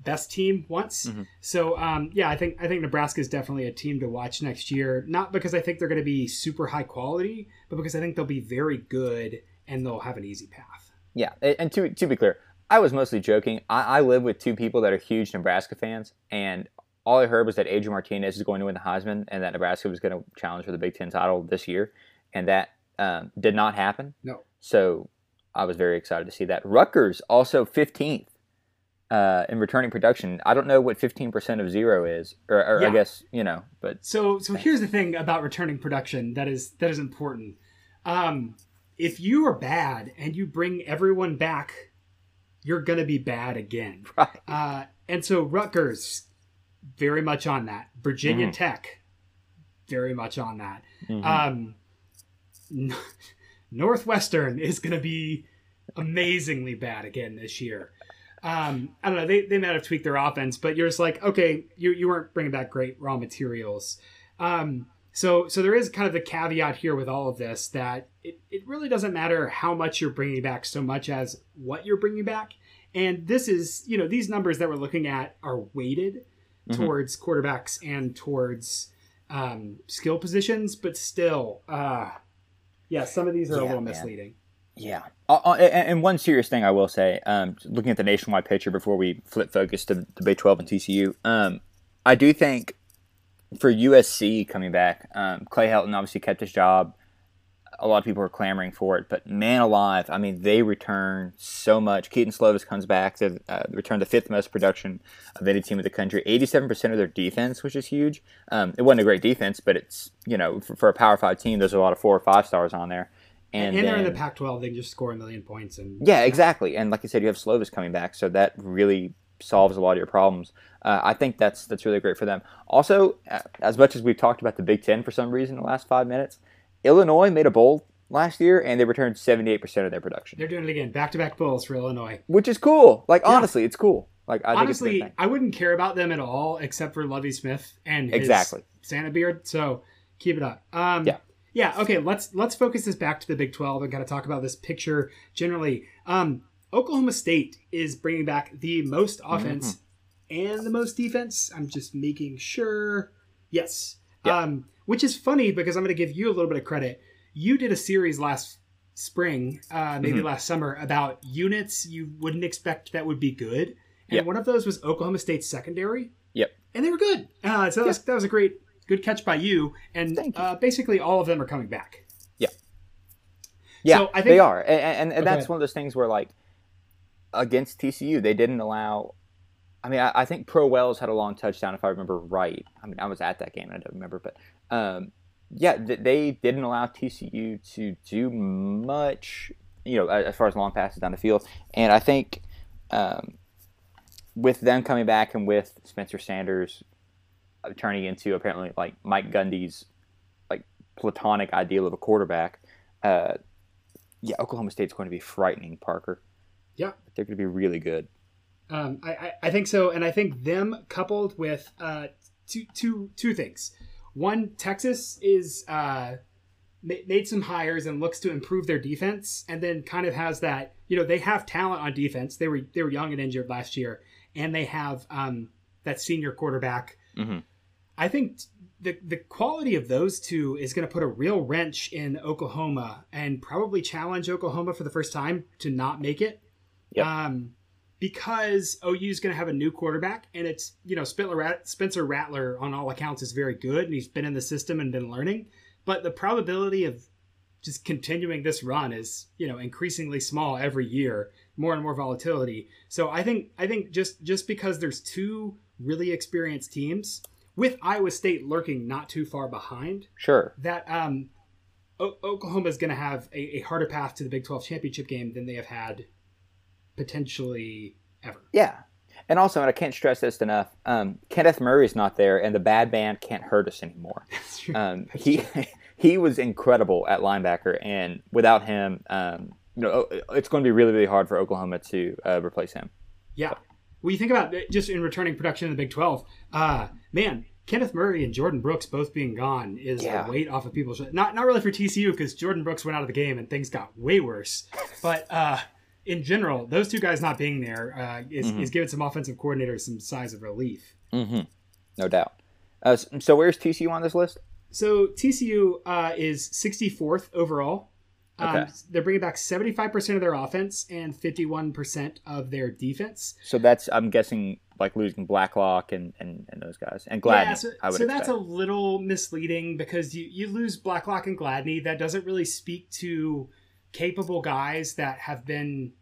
best team once. Mhm. So um, yeah, I think I think Nebraska is definitely a team to watch next year. Not because I think they're going to be super high quality, but because I think they'll be very good and they'll have an easy path. Yeah, and to to be clear, I was mostly joking. I, I live with two people that are huge Nebraska fans, and all I heard was that Adrian Martinez is going to win the Heisman, and that Nebraska was going to challenge for the Big Ten title this year, and that um, did not happen. No. So I was very excited to see that. Rutgers also 15th uh, in returning production. I don't know what 15% of zero is, or, or Yeah. I guess you know, but So so here's the thing about returning production that is that is important. Um, if you are bad and you bring everyone back, you're gonna be bad again. right. Uh, and so Rutgers, very much on that. Virginia Mhm. Tech, very much on that. Mhm. Um, Northwestern is going to be amazingly bad again this year. Um, I don't know. They, they might have tweaked their offense, but you're just like, okay, you, you weren't bringing back great raw materials. Um, so so there is kind of the caveat here with all of this that it, it really doesn't matter how much you're bringing back so much as what you're bringing back. And this is, you know, these numbers that we're looking at are weighted Mhm. towards quarterbacks and towards um, skill positions, but still, uh, yeah, some of these are a little man. misleading. Yeah. Uh, uh, and, one serious thing I will say, um, looking at the nationwide picture before we flip focus to the Big 12 and TCU, um, I do think for USC coming back, um, Clay Helton obviously kept his job. A lot of people are clamoring for it, but man alive, I mean, they return so much. Kedon Slovis comes back to uh, return the fifth most production of any team in the country. 87% of their defense, which is huge. Um, it wasn't a great defense, but it's, you know, for, for a Power Five team, there's a lot of four or five stars on there And, And, they're in the Pac-12. They can just score a million points and Yeah, exactly. And like you said, you have Slovis coming back, so that really solves a lot of your problems. Uh, I think that's that's really great for them. Also, as much as we've talked about the Big Ten for some reason in the last five minutes, Illinois made a bowl last year and they returned seventy eight percent of their production, they're doing it again. Back-to-back bowls for Illinois. which is cool. Like Yeah. honestly, it's cool. Like I Honestly, it's a good thing. I wouldn't care about them at all except for Lovie Smith and his Exactly. Santa beard. So keep it up. Um, Yeah. Yeah. Okay. Let's let's focus this back to the Big Twelve and kind of talk about this picture generally. Um, Oklahoma State is bringing back the most offense and the most defense. I'm just making sure. Yes. Yeah. Um, which is funny because I'm going to give you a little bit of credit. You did a series last spring, uh, maybe Mhm. last summer, about units you wouldn't expect that would be good, and Yep. one of those was Oklahoma State's secondary. Yep. and they were good. Uh, so that was that was a great good catch by you. And you. Uh, basically, all of them are coming back. Yeah, So I think, they are, and, and, and that's Okay. one of those things where like against TCU, they didn't allow. I mean, I, I think Pro Wells had a long touchdown, if I remember right. I mean, I was at that game, and I don't remember, but um, yeah, th- they didn't allow TCU to do much, you know, as far as long passes down the field. And I think um, with them coming back and with Spencer Sanders turning into apparently like Mike Gundy's like platonic ideal of a quarterback. Uh, yeah, Oklahoma State's going to be frightening, Parker. Yeah. They're going to be really good. Um, I, I, I think so, and I think them coupled with uh, two, two, two things. One, Texas is uh, ma- made some hires and looks to improve their defense, and then kind of has that. You know, they have talent on defense. They were they were young and injured last year, and they have um, that senior quarterback. Mhm. I think the the quality of those two is going to put a real wrench in Oklahoma and probably challenge Oklahoma for the first time to not make it. Yep. Um, because OU is going to have a new quarterback, and it's you know Spencer, Rat- Spencer Rattler on all accounts is very good, and he's been in the system and been learning. But the probability of just continuing this run is you know increasingly small every year, more and more volatility. So I think I think just just because there's two really experienced teams with Iowa State lurking not too far behind, Sure. that um, o- Oklahoma is going to have a, a harder path to the Big 12 championship game than they have had potentially ever. Yeah. And also, and I can't stress this enough, um, Kenneth Murray's not there, and the bad band can't hurt us anymore. That's true. Um, he he was incredible at linebacker, and without him, um, you know, it's going to be really, really hard for Oklahoma to uh, replace him. Yeah. Well, you think about it, just in returning production in the Big 12, uh, man, Kenneth Murray and Jordan Brooks both being gone is Yeah. a weight off of people's not not really for TCU because Jordan Brooks went out of the game and things got way worse. But uh, in general, those two guys not being there uh, is, Mhm. is giving some offensive coordinators some size of relief. Mm-hmm. No doubt. Uh, so where's TCU on this list? So TCU uh, is 64th overall. Um, They're bringing back 75% of their offense and 51% of their defense. So that's I'm guessing like losing Blacklock and, and, and those guys and Gladney. yeah, so, I would so that's a little misleading because you, you lose Blacklock and Gladney. That doesn't really speak to capable guys that have been,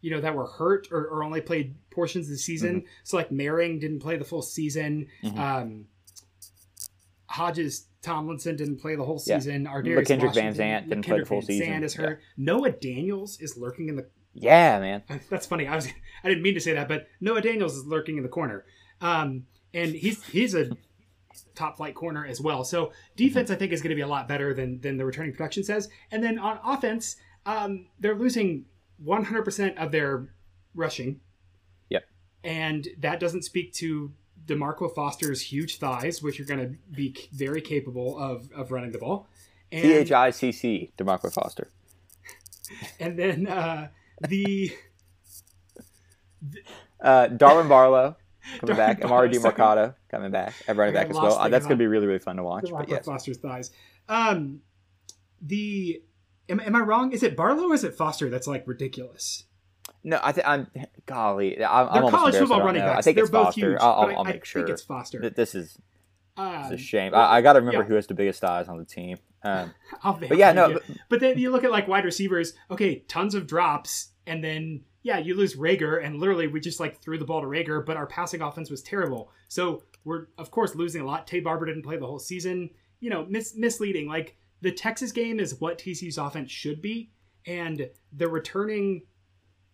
you know, that were hurt or, or only played portions of the season. Mm-hmm. So like Maring didn't play the full season. Mhm. Um, Hodges Tomlinson didn't play the whole Yeah. season. Ardarius La'Kendrick Van Zandt didn't play the full Van season. Zant is Yeah. Noah Daniels is lurking in the yeah, man. that's funny. I was I didn't mean to say that, but Noah Daniels is lurking in the corner, um, and he's he's a top flight corner as well. So defense, I think, is going to be a lot better than than the returning production says. And then on offense, um, they're losing 100 percent of their rushing. Yep. And that doesn't speak to Daimarqua Foster's huge thighs, which are going to be c- very capable of of running the ball. T H I C C, Daimarqua Foster. and then uh, the Uh, Darwin Barlow coming Darwin back. Barlow, Amari sorry. Coming back. At running back as well. Uh, that's going to be really, really fun to watch. Daimarqua But yes. Foster's thighs. Um, the am, am I wrong? Is it Barlow or is it Foster? That's like ridiculous. No, I think I'm. Golly, I'm, I'm They're almost college football running backs. I think They're it's both Foster. huge. I'll, I'll, but I, I'll I sure. think it's Foster. Th- This is Um, it's a shame. I, I got to remember yeah. who has the biggest eyes on the team. Um, I'll but yeah, no, it. But then you look at like wide receivers. Okay, tons of drops, and then yeah, you lose Reagor, and literally we just like threw the ball to Reagor, but our passing offense was terrible. So we're of course losing a lot. Taye Barber didn't play the whole season. You know, mis- misleading. Like the Texas game is what TCU's offense should be, and the returning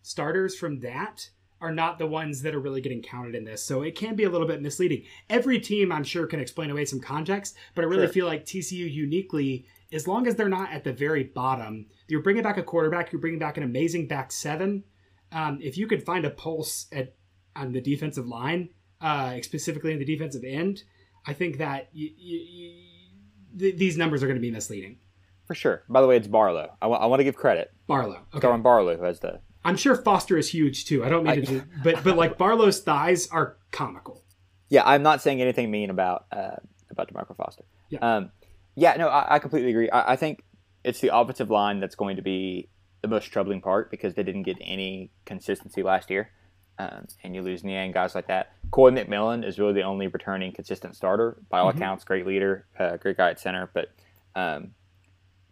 starters from that are not the ones that are really getting counted in this. So it can be a little bit misleading. Every team, I'm sure, can explain away some context, but I really Sure. feel like TCU uniquely, as long as they're not at the very bottom, you're bringing back a quarterback, you're bringing back an amazing back seven. Um, if you could find a pulse at on the defensive line, uh, specifically in the defensive end, I think that y y y th- these numbers are going to be misleading. For sure. By the way, it's Barlow. I want to give credit. Barlow, okay. Throwing Barlow as the I'm sure Foster is huge too. I don't mean I- to, do, but but like Barlow's thighs are comical. Yeah, I'm not saying anything mean about uh, about Daimarqua Foster. Yeah. Um, yeah, no, I, I completely agree. I, I think it's the offensive line that's going to be the most troubling part because they didn't get any consistency last year, um, and you lose Niang guys like that. Coy McMillon is really the only returning consistent starter. By all Mhm. accounts, great leader, uh, great guy at center. But um,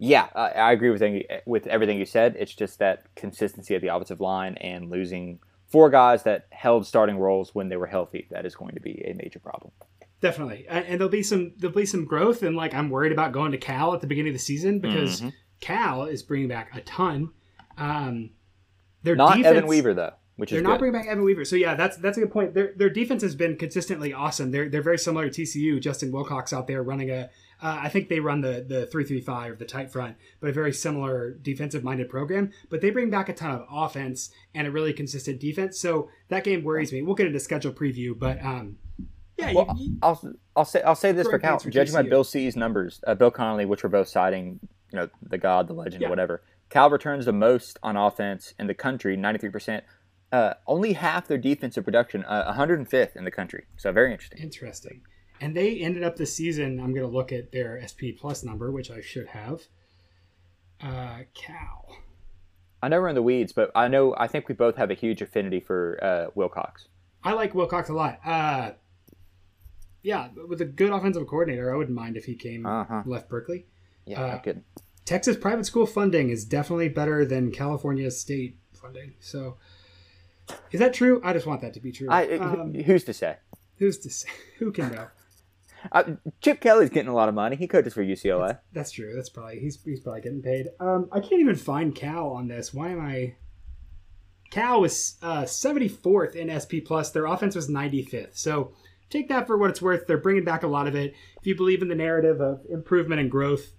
yeah, I, I agree with any- with everything you said. It's just that consistency of the offensive line and losing four guys that held starting roles when they were healthy. That is going to be a major problem. Definitely, and, and there'll be some there'll be some growth. And like I'm worried about going to Cal at the beginning of the season because Mhm. Cal is bringing back a ton. Um, their Not defense, Evan Weaver though, which They're is not good. bringing back Evan Weaver, so yeah, that's that's a good point. Their their defense has been consistently awesome. They're they're very similar to TCU. Justin Wilcox out there running a, uh, I think they run the the three three five or the tight front, but a very similar defensive minded program. But they bring back a ton of offense and a really consistent defense. So that game worries me. We'll get into schedule preview, but um, yeah, Well, you, you- I'll I'll say I'll say this for Greg Cal. Judging by Bill C's numbers, uh, Bill Connelly, which we're both citing, you know, the god, the legend, Yeah. whatever. Cal returns the most on offense in the country, ninety three percent. Uh, only half their defensive production, uh, 105th in the country. So very interesting. Interesting. And they ended up the season. I'm going to look at their SP plus number, which I should have. Uh, Cal. I know we're in the weeds, but I know I think we both have a huge affinity for uh, Wilcox. I like Wilcox a lot. Uh, yeah, with a good offensive coordinator, I wouldn't mind if he came Uh-huh. left Berkeley. Yeah, Uh, good. Texas private school funding is definitely better than California state funding. So, is that true? I just want that to be true. I, um, who's to say? who's to say? Who can know? Uh, Chip Kelly's getting a lot of money. He coaches for UCLA. That's true. That's probably he's he's probably getting paid. Um, I can't even find Cal on this. Why am I? Cal was uh, 74th in SP plus. Their offense was 95th. So take that for what it's worth. They're bringing back a lot of it. If you believe in the narrative of improvement and growth,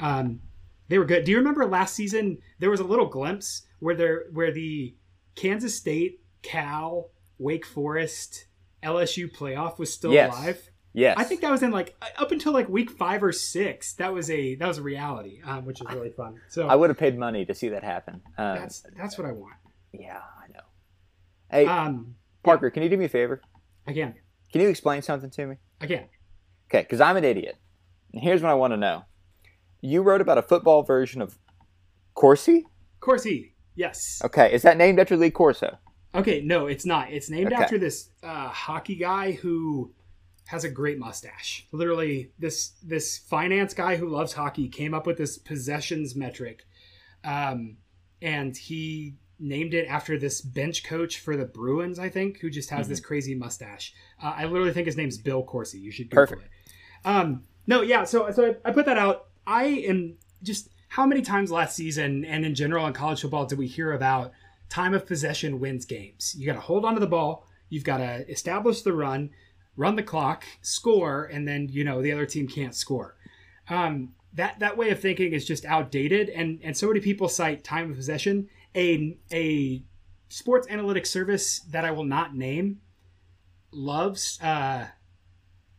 um, they were good. Do you remember last season? There was a little glimpse where there where the Kansas State, Cal, Wake Forest, LSU playoff was still Yes. alive. Yes, I think that was in like up until like week five or six. That was a that was a reality, um, which is really fun. So I would have paid money to see that happen. Um, that's that's what I want. yeah, I know. Hey, Um, Parker, can you do me a favor? again, Can you explain something to me? again, Okay, because I'm an idiot. And here's what I want to know. You wrote about a football version of Corsi? Corsi. Yes. Okay, is that named after Lee Corso? Okay. No, it's not. It's named Okay. after this uh, hockey guy who has a great mustache. Literally, this this finance guy who loves hockey came up with this possessions metric, um, and he named it after this bench coach for the Bruins, I think, who just has this crazy mustache. Uh, I literally think his name's Bill Corsi. You should Google Perfect. it. Um, no, yeah. So so I, I put that out. I am just how many times last season and in general in college football did we hear about time of possession wins games? You got to hold on to the ball. You've got to establish the run, run the clock, score, and then you know the other team can't score. Um, that that way of thinking is just outdated, and and so many people cite time of possession. A a sports analytics service that I will not name loves uh,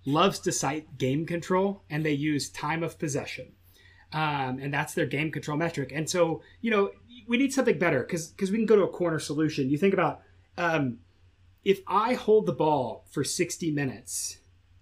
loves to cite game control, and they use time of possession, um, and that's their game control metric. And so you know we need something better because because we can go to a corner solution. You think about um, if I hold the ball for sixty minutes,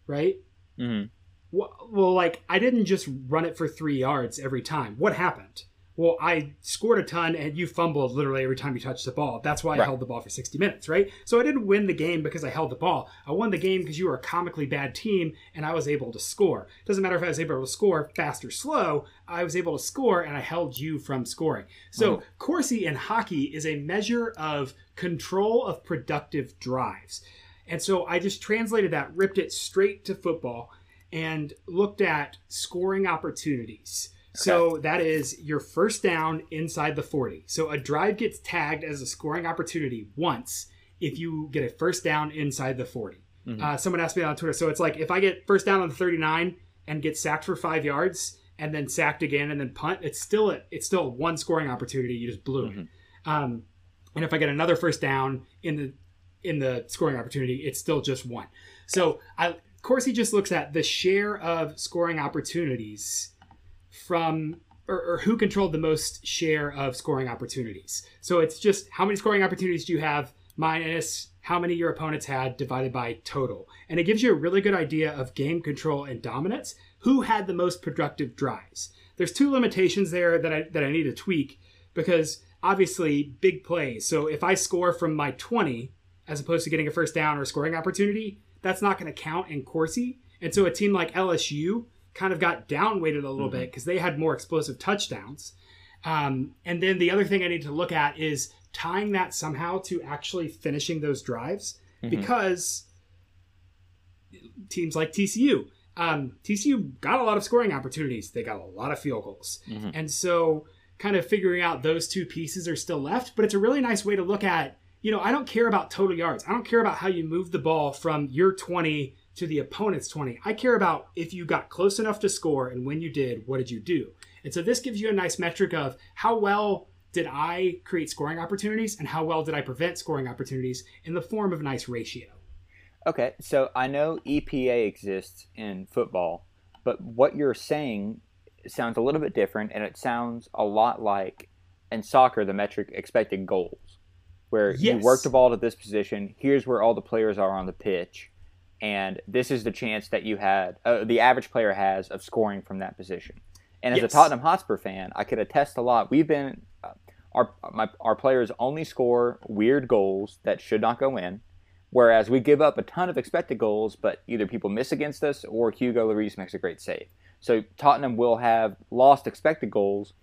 right? Mm-hmm. Well, well, like I didn't just run it for three yards every time. What happened? Well, I scored a ton, and you fumbled literally every time you touched the ball. That's why I Right. held the ball for 60 minutes, right? So I didn't win the game because I held the ball. I won the game because you were a comically bad team, and I was able to score. Doesn't matter if I was able to score fast or slow. I was able to score, and I held you from scoring. So mm-hmm. Corsi in hockey is a measure of control of productive drives. And so I just translated that, ripped it straight to football. and looked at scoring opportunities. So that is your first down inside the 40. So a drive gets tagged as a scoring opportunity once if you get a first down inside the 40. Uh, someone asked me on Twitter. So it's like if I get first down on the 39 and get sacked for five yards and then sacked again and then punt, it's still a, it's still one scoring opportunity. You just blew it. Um, and if I get another first down in the in the scoring opportunity, it's still just one. So I Corsi just looks at the share of scoring opportunities from or, or who controlled the most share of scoring opportunities. So it's just how many scoring opportunities do you have minus how many your opponents had divided by total. And it gives you a really good idea of game control and dominance. Who had the most productive drives? There's two limitations there that I that I need to tweak because obviously big plays. So if I score from my 20 as opposed to getting a first down or a scoring opportunity, that's not going to count in Corsi. And so a team like LSU kind of got downweighted a little bit because they had more explosive touchdowns. Um, and then the other thing I need to look at is tying that somehow to actually finishing those drives because teams like TCU, um, TCU got a lot of scoring opportunities. They got a lot of field goals. And so kind of figuring out those two pieces are still left, but it's a really nice way to look at, you know, I don't care about total yards. I don't care about how you move the ball from your 20 to the opponent's 20. I care about if you got close enough to score and when you did, what did you do? And so this gives you a nice metric of how well did I create scoring opportunities and how well did I prevent scoring opportunities in the form of a nice ratio. Okay, so I know EPA exists in football, but what you're saying sounds a little bit different, and it sounds a lot like in soccer the metric expected goals, where you Yes. work the ball to this position. Here's where all the players are on the pitch, and this is the chance that you had, uh, the average player has of scoring from that position. And as Yes. a Tottenham Hotspur fan, I could attest a lot. We've been uh, our my, our players only score weird goals that should not go in. Whereas we give up a ton of expected goals, but either people miss against us or Hugo Lloris makes a great save. So Tottenham will have lost expected goals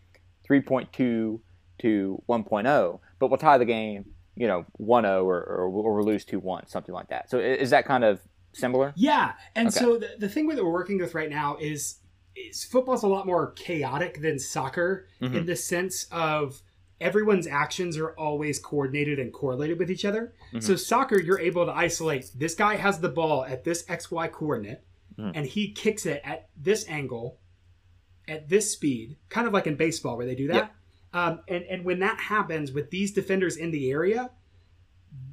3.2 to 1.0, but we'll tie the game, you know, 1-0 or, or, or we'll lose 2-1, something like that. So is that kind of similar? Yeah, and Okay. so the, the thing that we're working with right now is is football's a lot more chaotic than soccer mm-hmm. in the sense of everyone's actions are always coordinated and correlated with each other. Mm-hmm. So soccer, you're able to isolate this guy has the ball at this XY coordinate mm. and he kicks it at this angle at this speed, kind of like in baseball where they do that. Um, and, and when that happens with these defenders in the area,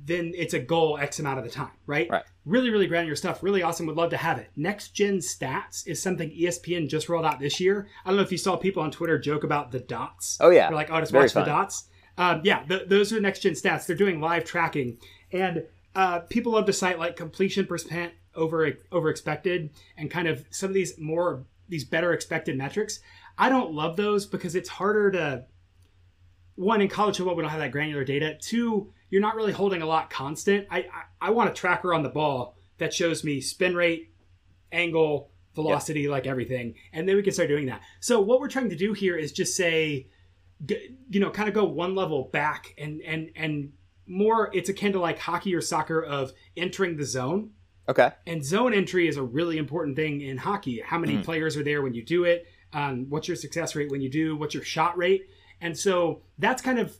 then it's a goal X amount of the time, right? Right. Really, really granular stuff. Really awesome. Would love to have it. Next gen stats is something ESPN just rolled out this year. I don't know if you saw people on Twitter joke about the dots. Oh yeah. They're like, oh, just Very watch fun. the dots. Um, yeah, th- those are next gen stats. They're doing live tracking, and uh, people love to cite like completion percent over over expected, and kind of some of these more these better expected metrics. I don't love those because it's harder to. One in college football, we don't have that granular data. Two, you're not really holding a lot constant. I I, I want a tracker on the ball that shows me spin rate, angle, velocity, like everything, and then we can start doing that. So what we're trying to do here is just say you know kind of go one level back and and and more it's akin to like hockey or soccer of entering the zone Okay. and zone entry is a really important thing in hockey how many Mm-hmm. players are there when you do it um, what's your success rate when you do what's your shot rate and so that's kind of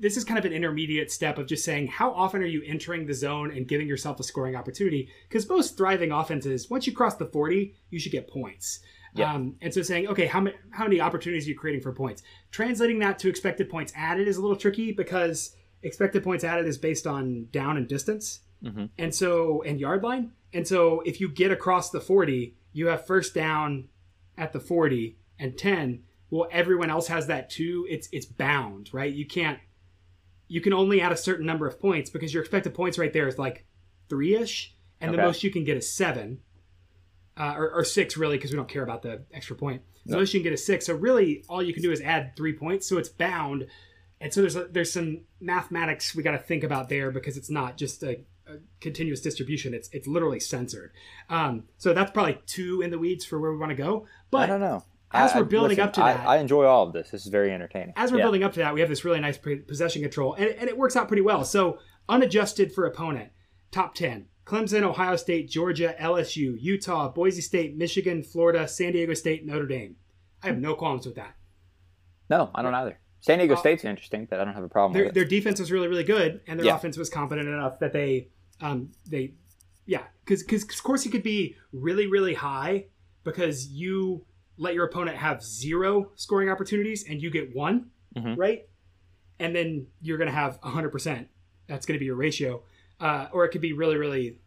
this is kind of an intermediate step of just saying how often are you entering the zone and giving yourself a scoring opportunity? Because most thriving offenses once you cross the 40 you should get points. Yeah. um, and so saying okay how many how many opportunities are you creating for points? Translating that to expected points added is a little tricky because expected points added is based on down and distance Mhm. and so and yard line. And so if you get across the 40 you have first down at the 40 and 10 well everyone else has that too. It's it's bound right? You can't you can only add a certain number of points because your expected points right there is like three-ish and the most you can get is seven uh, or, or six really because we don't care about the extra point. The No. most you can get is six. So really all you can do is add three points. So it's bound. And so there's a, there's some mathematics we got to think about there because it's not just a, a continuous distribution. It's it's literally censored. Um, so that's probably two in the weeds for where we want to go But I don't know. As I- we're building listen, up to that- I enjoy all of this. This is very entertaining. as we're Yeah. building up to that, we have this really nice possession control, and, and it works out pretty well. So unadjusted for opponent, top ten, Clemson, Ohio State, Georgia, LSU, Utah, Boise State, Michigan, Florida, San Diego State, Notre Dame. I have no qualms with that. No, I don't either. San Diego Uh, State's interesting, but I don't have a problem Their, with it. their defense was really, really good, and their Yeah. offense was competent enough that they, um, they, yeah, because because of course you could be really, really high because you let your opponent have zero scoring opportunities and you get one, Mhm. right? And then you're going to have hundred percent. That's going to be your ratio, uh, or it could be really, really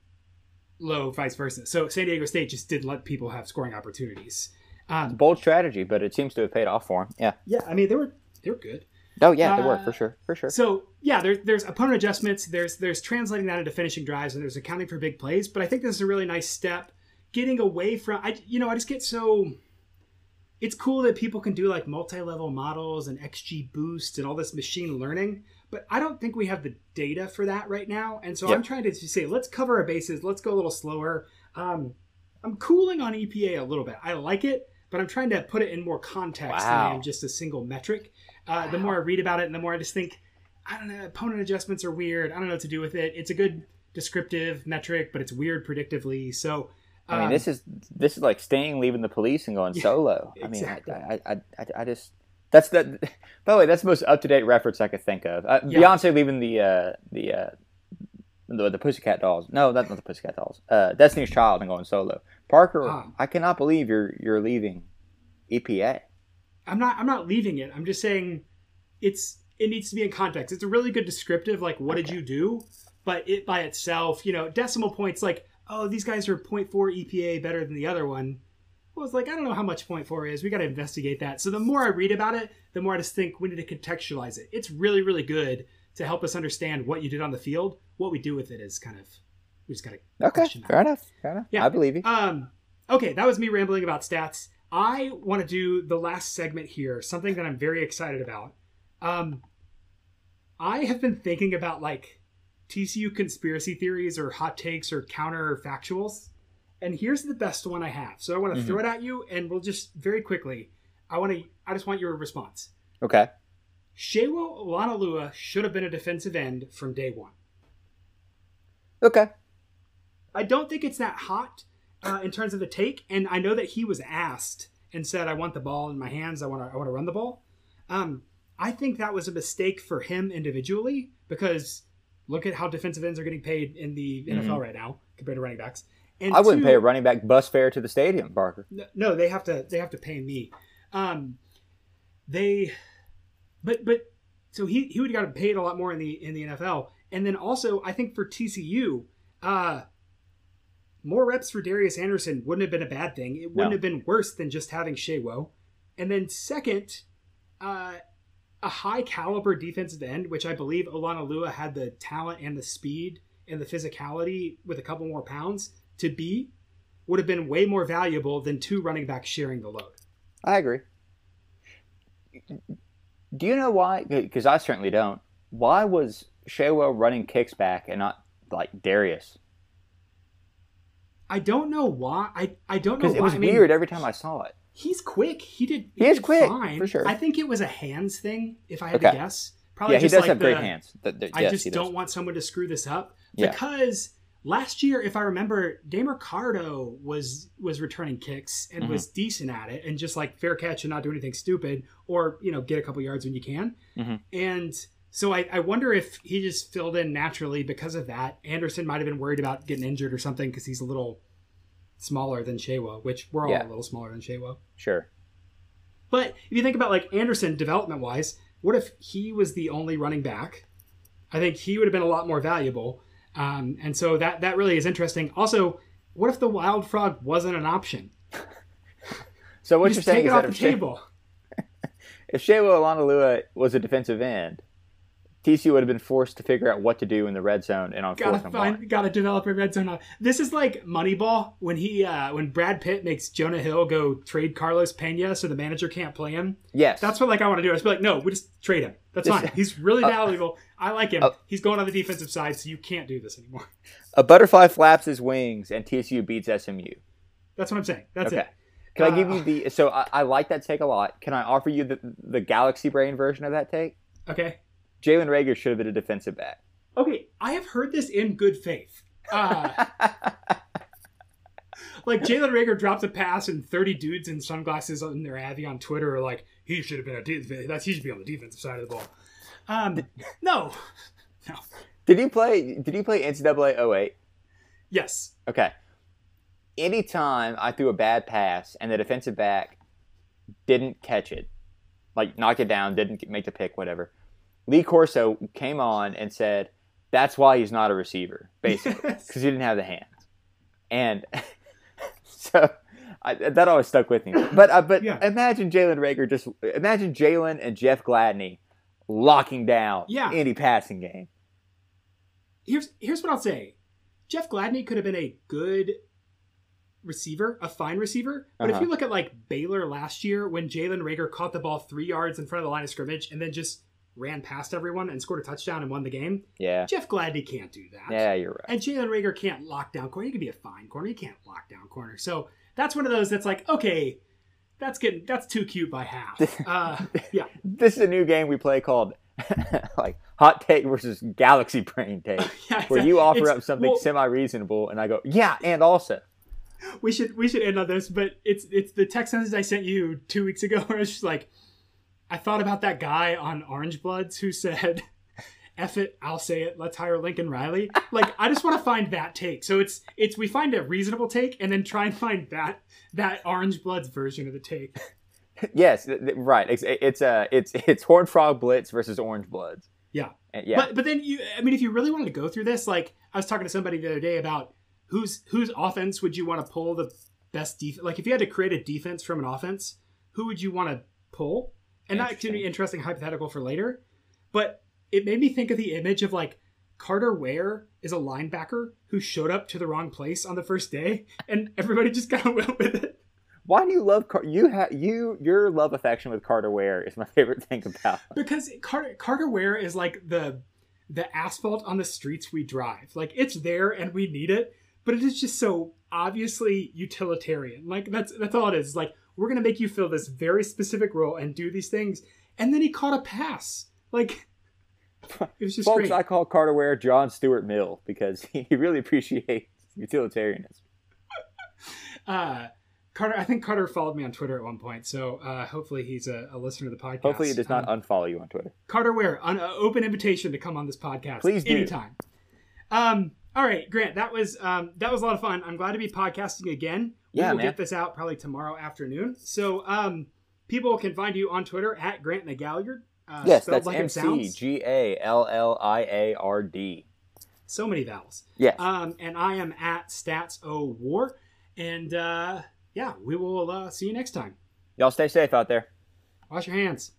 low, vice versa. So San Diego State just didn't let people have scoring opportunities. Um, Bold strategy, but it seems to have paid off for them. Yeah. yeah, I mean they were they were good. Oh yeah, they were Uh, for sure, for sure. So yeah, there, there's opponent adjustments. There's there's translating that into finishing drives, and there's accounting for big plays. But I think this is a really nice step, getting away from. I you know I just get so. It's cool that people can do like multi-level models and XGBoost and all this machine learning, but I don't think we have the data for that right now. And so Yep. I'm trying to say, let's cover our bases. Let's go a little slower. Um, I'm cooling on EPA a little bit. I like it, but I'm trying to put it in more context than Wow. am just a single metric. Uh, The more I read about it, and the more I just think, I don't know, opponent adjustments are weird. I don't know what to do with it. It's a good descriptive metric, but it's weird predictively. So, I mean, um, this is this is like Sting leaving the police and going Yeah, solo. I mean. I, I, I, I just that's that. By the way, that's the most up to date reference I could think of. Uh, Yeah. Beyonce leaving the uh, the uh, the the Pussycat Dolls. No, that's not the Pussycat Dolls. Uh, Destiny's Child and going solo. Parker, Ah. I cannot believe you're you're leaving EPA. I'm not. I'm not leaving it. I'm just saying, it's. It needs to be in context. It's a really good descriptive. Like, what did you do? But it by itself, you know, decimal points. Like, oh, these guys are 0.4 EPA better than the other one. I was like I don't know how much 0.4 is. We got to investigate that. So the more I read about it, the more I just think we need to contextualize it. It's really, really good to help us understand what you did on the field. What we do with it is kind of we just got to Okay, Question fair enough. Fair enough. Yeah. I believe you. um, okay, that was me rambling about stats. I want to do the last segment here, something that I'm very excited about. Um, I have been thinking about like TCU conspiracy theories or hot takes or counter factuals, and here's the best one I have. So I want to Mhm. throw it at you, and we'll just very quickly. I want to. I just want your response. Okay. Sewo Olonilua should have been a defensive end from day one. Okay. I don't think it's that hot uh, in terms of the take, and I know that he was asked and said, "I want the ball in my hands. I want to. I want to run the ball." Um, I think that was a mistake for him individually because look at how defensive ends are getting paid in the NFL right now compared to running backs. And Mm-hmm. I wouldn't pay a running back bus fare to the stadium, Barker. no, no, they have to. They have to pay me. Um, they, but but so he he would have gotten paid a lot more in the in the NFL, and then also I think for TCU, uh, more reps for Darius Anderson wouldn't have been a bad thing. It wouldn't No. have been worse than just having Sewo. And then second, uh, a high caliber defensive end, which I believe Olonilua had the talent and the speed and the physicality with a couple more pounds to be, would have been way more valuable than two running backs sharing the load. I agree. Do you know why? Because I certainly don't. Why was Sewo running kicks back and not like Darius? I don't know why. I, I don't know Because it was I mean, weird every time I saw it. He's quick. He did. He is did quick, fine. for sure. I think it was a hands thing. If I had Okay. to guess, probably yeah, he just does like have great the- hands. Th- th- I yes, just don't want someone to screw this up Yeah. because last year, if I remember, Damer Cardo was was returning kicks and Mhm. was decent at it, and just like fair catch and not do anything stupid, or you know get a couple yards when you can. Mhm. And so I, I wonder if he just filled in naturally because of that. Anderson might have been worried about getting injured or something because he's a little smaller than Sewo, which we're all Yeah. a little smaller than Sewo. Sure. But if you think about like Anderson development wise, what if he was the only running back? I think he would have been a lot more valuable. Um, and so that that really is interesting. Also, what if the wild frog wasn't an option? So what You you're saying take it is off that the if, table. if Sewo Olonilua was a defensive end, TCU would have been forced to figure out what to do in the red zone and on Gotta fourth and one. find, gotta develop a red zone. This is like Moneyball when he, uh, when Brad Pitt makes Jonah Hill go trade Carlos Pena so the manager can't play him. Yes. That's what like I want to do. I just be like, no, we just trade him. That's Just- fine. He's really valuable. I like him. Uh, He's going on the defensive side, so you can't do this anymore. a butterfly flaps his wings and TCU beats SMU. That's what I'm saying. That's Okay. it. Can I give Uh, you the? So I, I like that take a lot. Can I offer you the the Galaxy Brain version of that take? Okay. Jalen Reagor should have been a defensive back. Okay, I have heard this in good faith. Uh, like Jalen Reagor dropped a pass, and thirty dudes in sunglasses on their Avi on Twitter are like, "He should have been a de- that's he should be on the defensive side of the ball." Um, no, no, Did he play? Did he play NCAA 08? yes, Okay. Anytime I threw a bad pass and the defensive back didn't catch it, like knock it down, didn't make the pick, whatever, Lee Corso came on and said, "That's why he's not a receiver, basically, Yes. because he didn't have the hands." And so I, that always stuck with me. But uh, but Yeah. imagine Jalen Reagor just imagine Jalen and Jeff Gladney locking down Yeah. any passing game. here's here's what I'll say. Jeff Gladney could have been a good receiver, a fine receiver. But if Uh-huh. you look at like Baylor last year when Jalen Reagor caught the ball three yards in front of the line of scrimmage and then just ran past everyone and scored a touchdown and won the game, Yeah, Jeff Gladney can't do that. yeah, you're right. And Jalen Reagor can't lock down corner. He can be a fine corner. He can't lock down corner. So that's one of those that's like, okay, that's getting that's too cute by half. Uh, yeah. this is a new game we play called like hot take versus galaxy brain take yeah where you offer it's- up something well, semi-reasonable and i go yeah and also we should we should end on this, but it's it's the text message I sent you two weeks ago where it's just like I thought about that guy on Orange Bloods who said, F it, I'll say it, let's hire Lincoln Riley. Like I just want to find that take. So it's it's we find a reasonable take and then try and find that that Orange Bloods version of the take. yes th- th- right it's it's uh it's it's horned frog blitz versus orange bloods Yeah. And yeah But but then you I mean if you really wanted to go through this, like I was talking to somebody the other day about whose whose offense would you want to pull the best defense like if you had to create a defense from an offense, who would you want to pull? And that could be interesting hypothetical for later. But it made me think of the image of like Carter Ware is a linebacker who showed up to the wrong place on the first day and everybody just kind of went with it. why do you love Car- you have you your love affection with carter ware is my favorite thing about because Carter Carter Ware is like the the asphalt on the streets we drive. Like it's there and we need it, but it is just so obviously utilitarian. Like that's that's all it is. Like we're gonna make you fill this very specific role and do these things, and then he caught a pass. Like it was just folks great. i call carter ware john stuart mill because he really appreciates utilitarianism uh, Carter, I think Carter followed me on Twitter at one point, so uh, hopefully he's a, a listener to the podcast. hopefully he does not Um, unfollow you on twitter Carter Ware, an uh, open invitation to come on this podcast. Please do. anytime. Um, all right, Grant, that was um, that was a lot of fun. I'm glad to be podcasting again. We Yeah, will man. get this out probably tomorrow afternoon. So um, people can find you on Twitter at Grant McGalliard. Uh, yes that's like it m-c-g-a-l-l-i-a-r-d So many vowels. yes Um, and I am at Stats O War. And uh, yeah, we will uh, see you next time. y'all stay safe out there Wash your hands.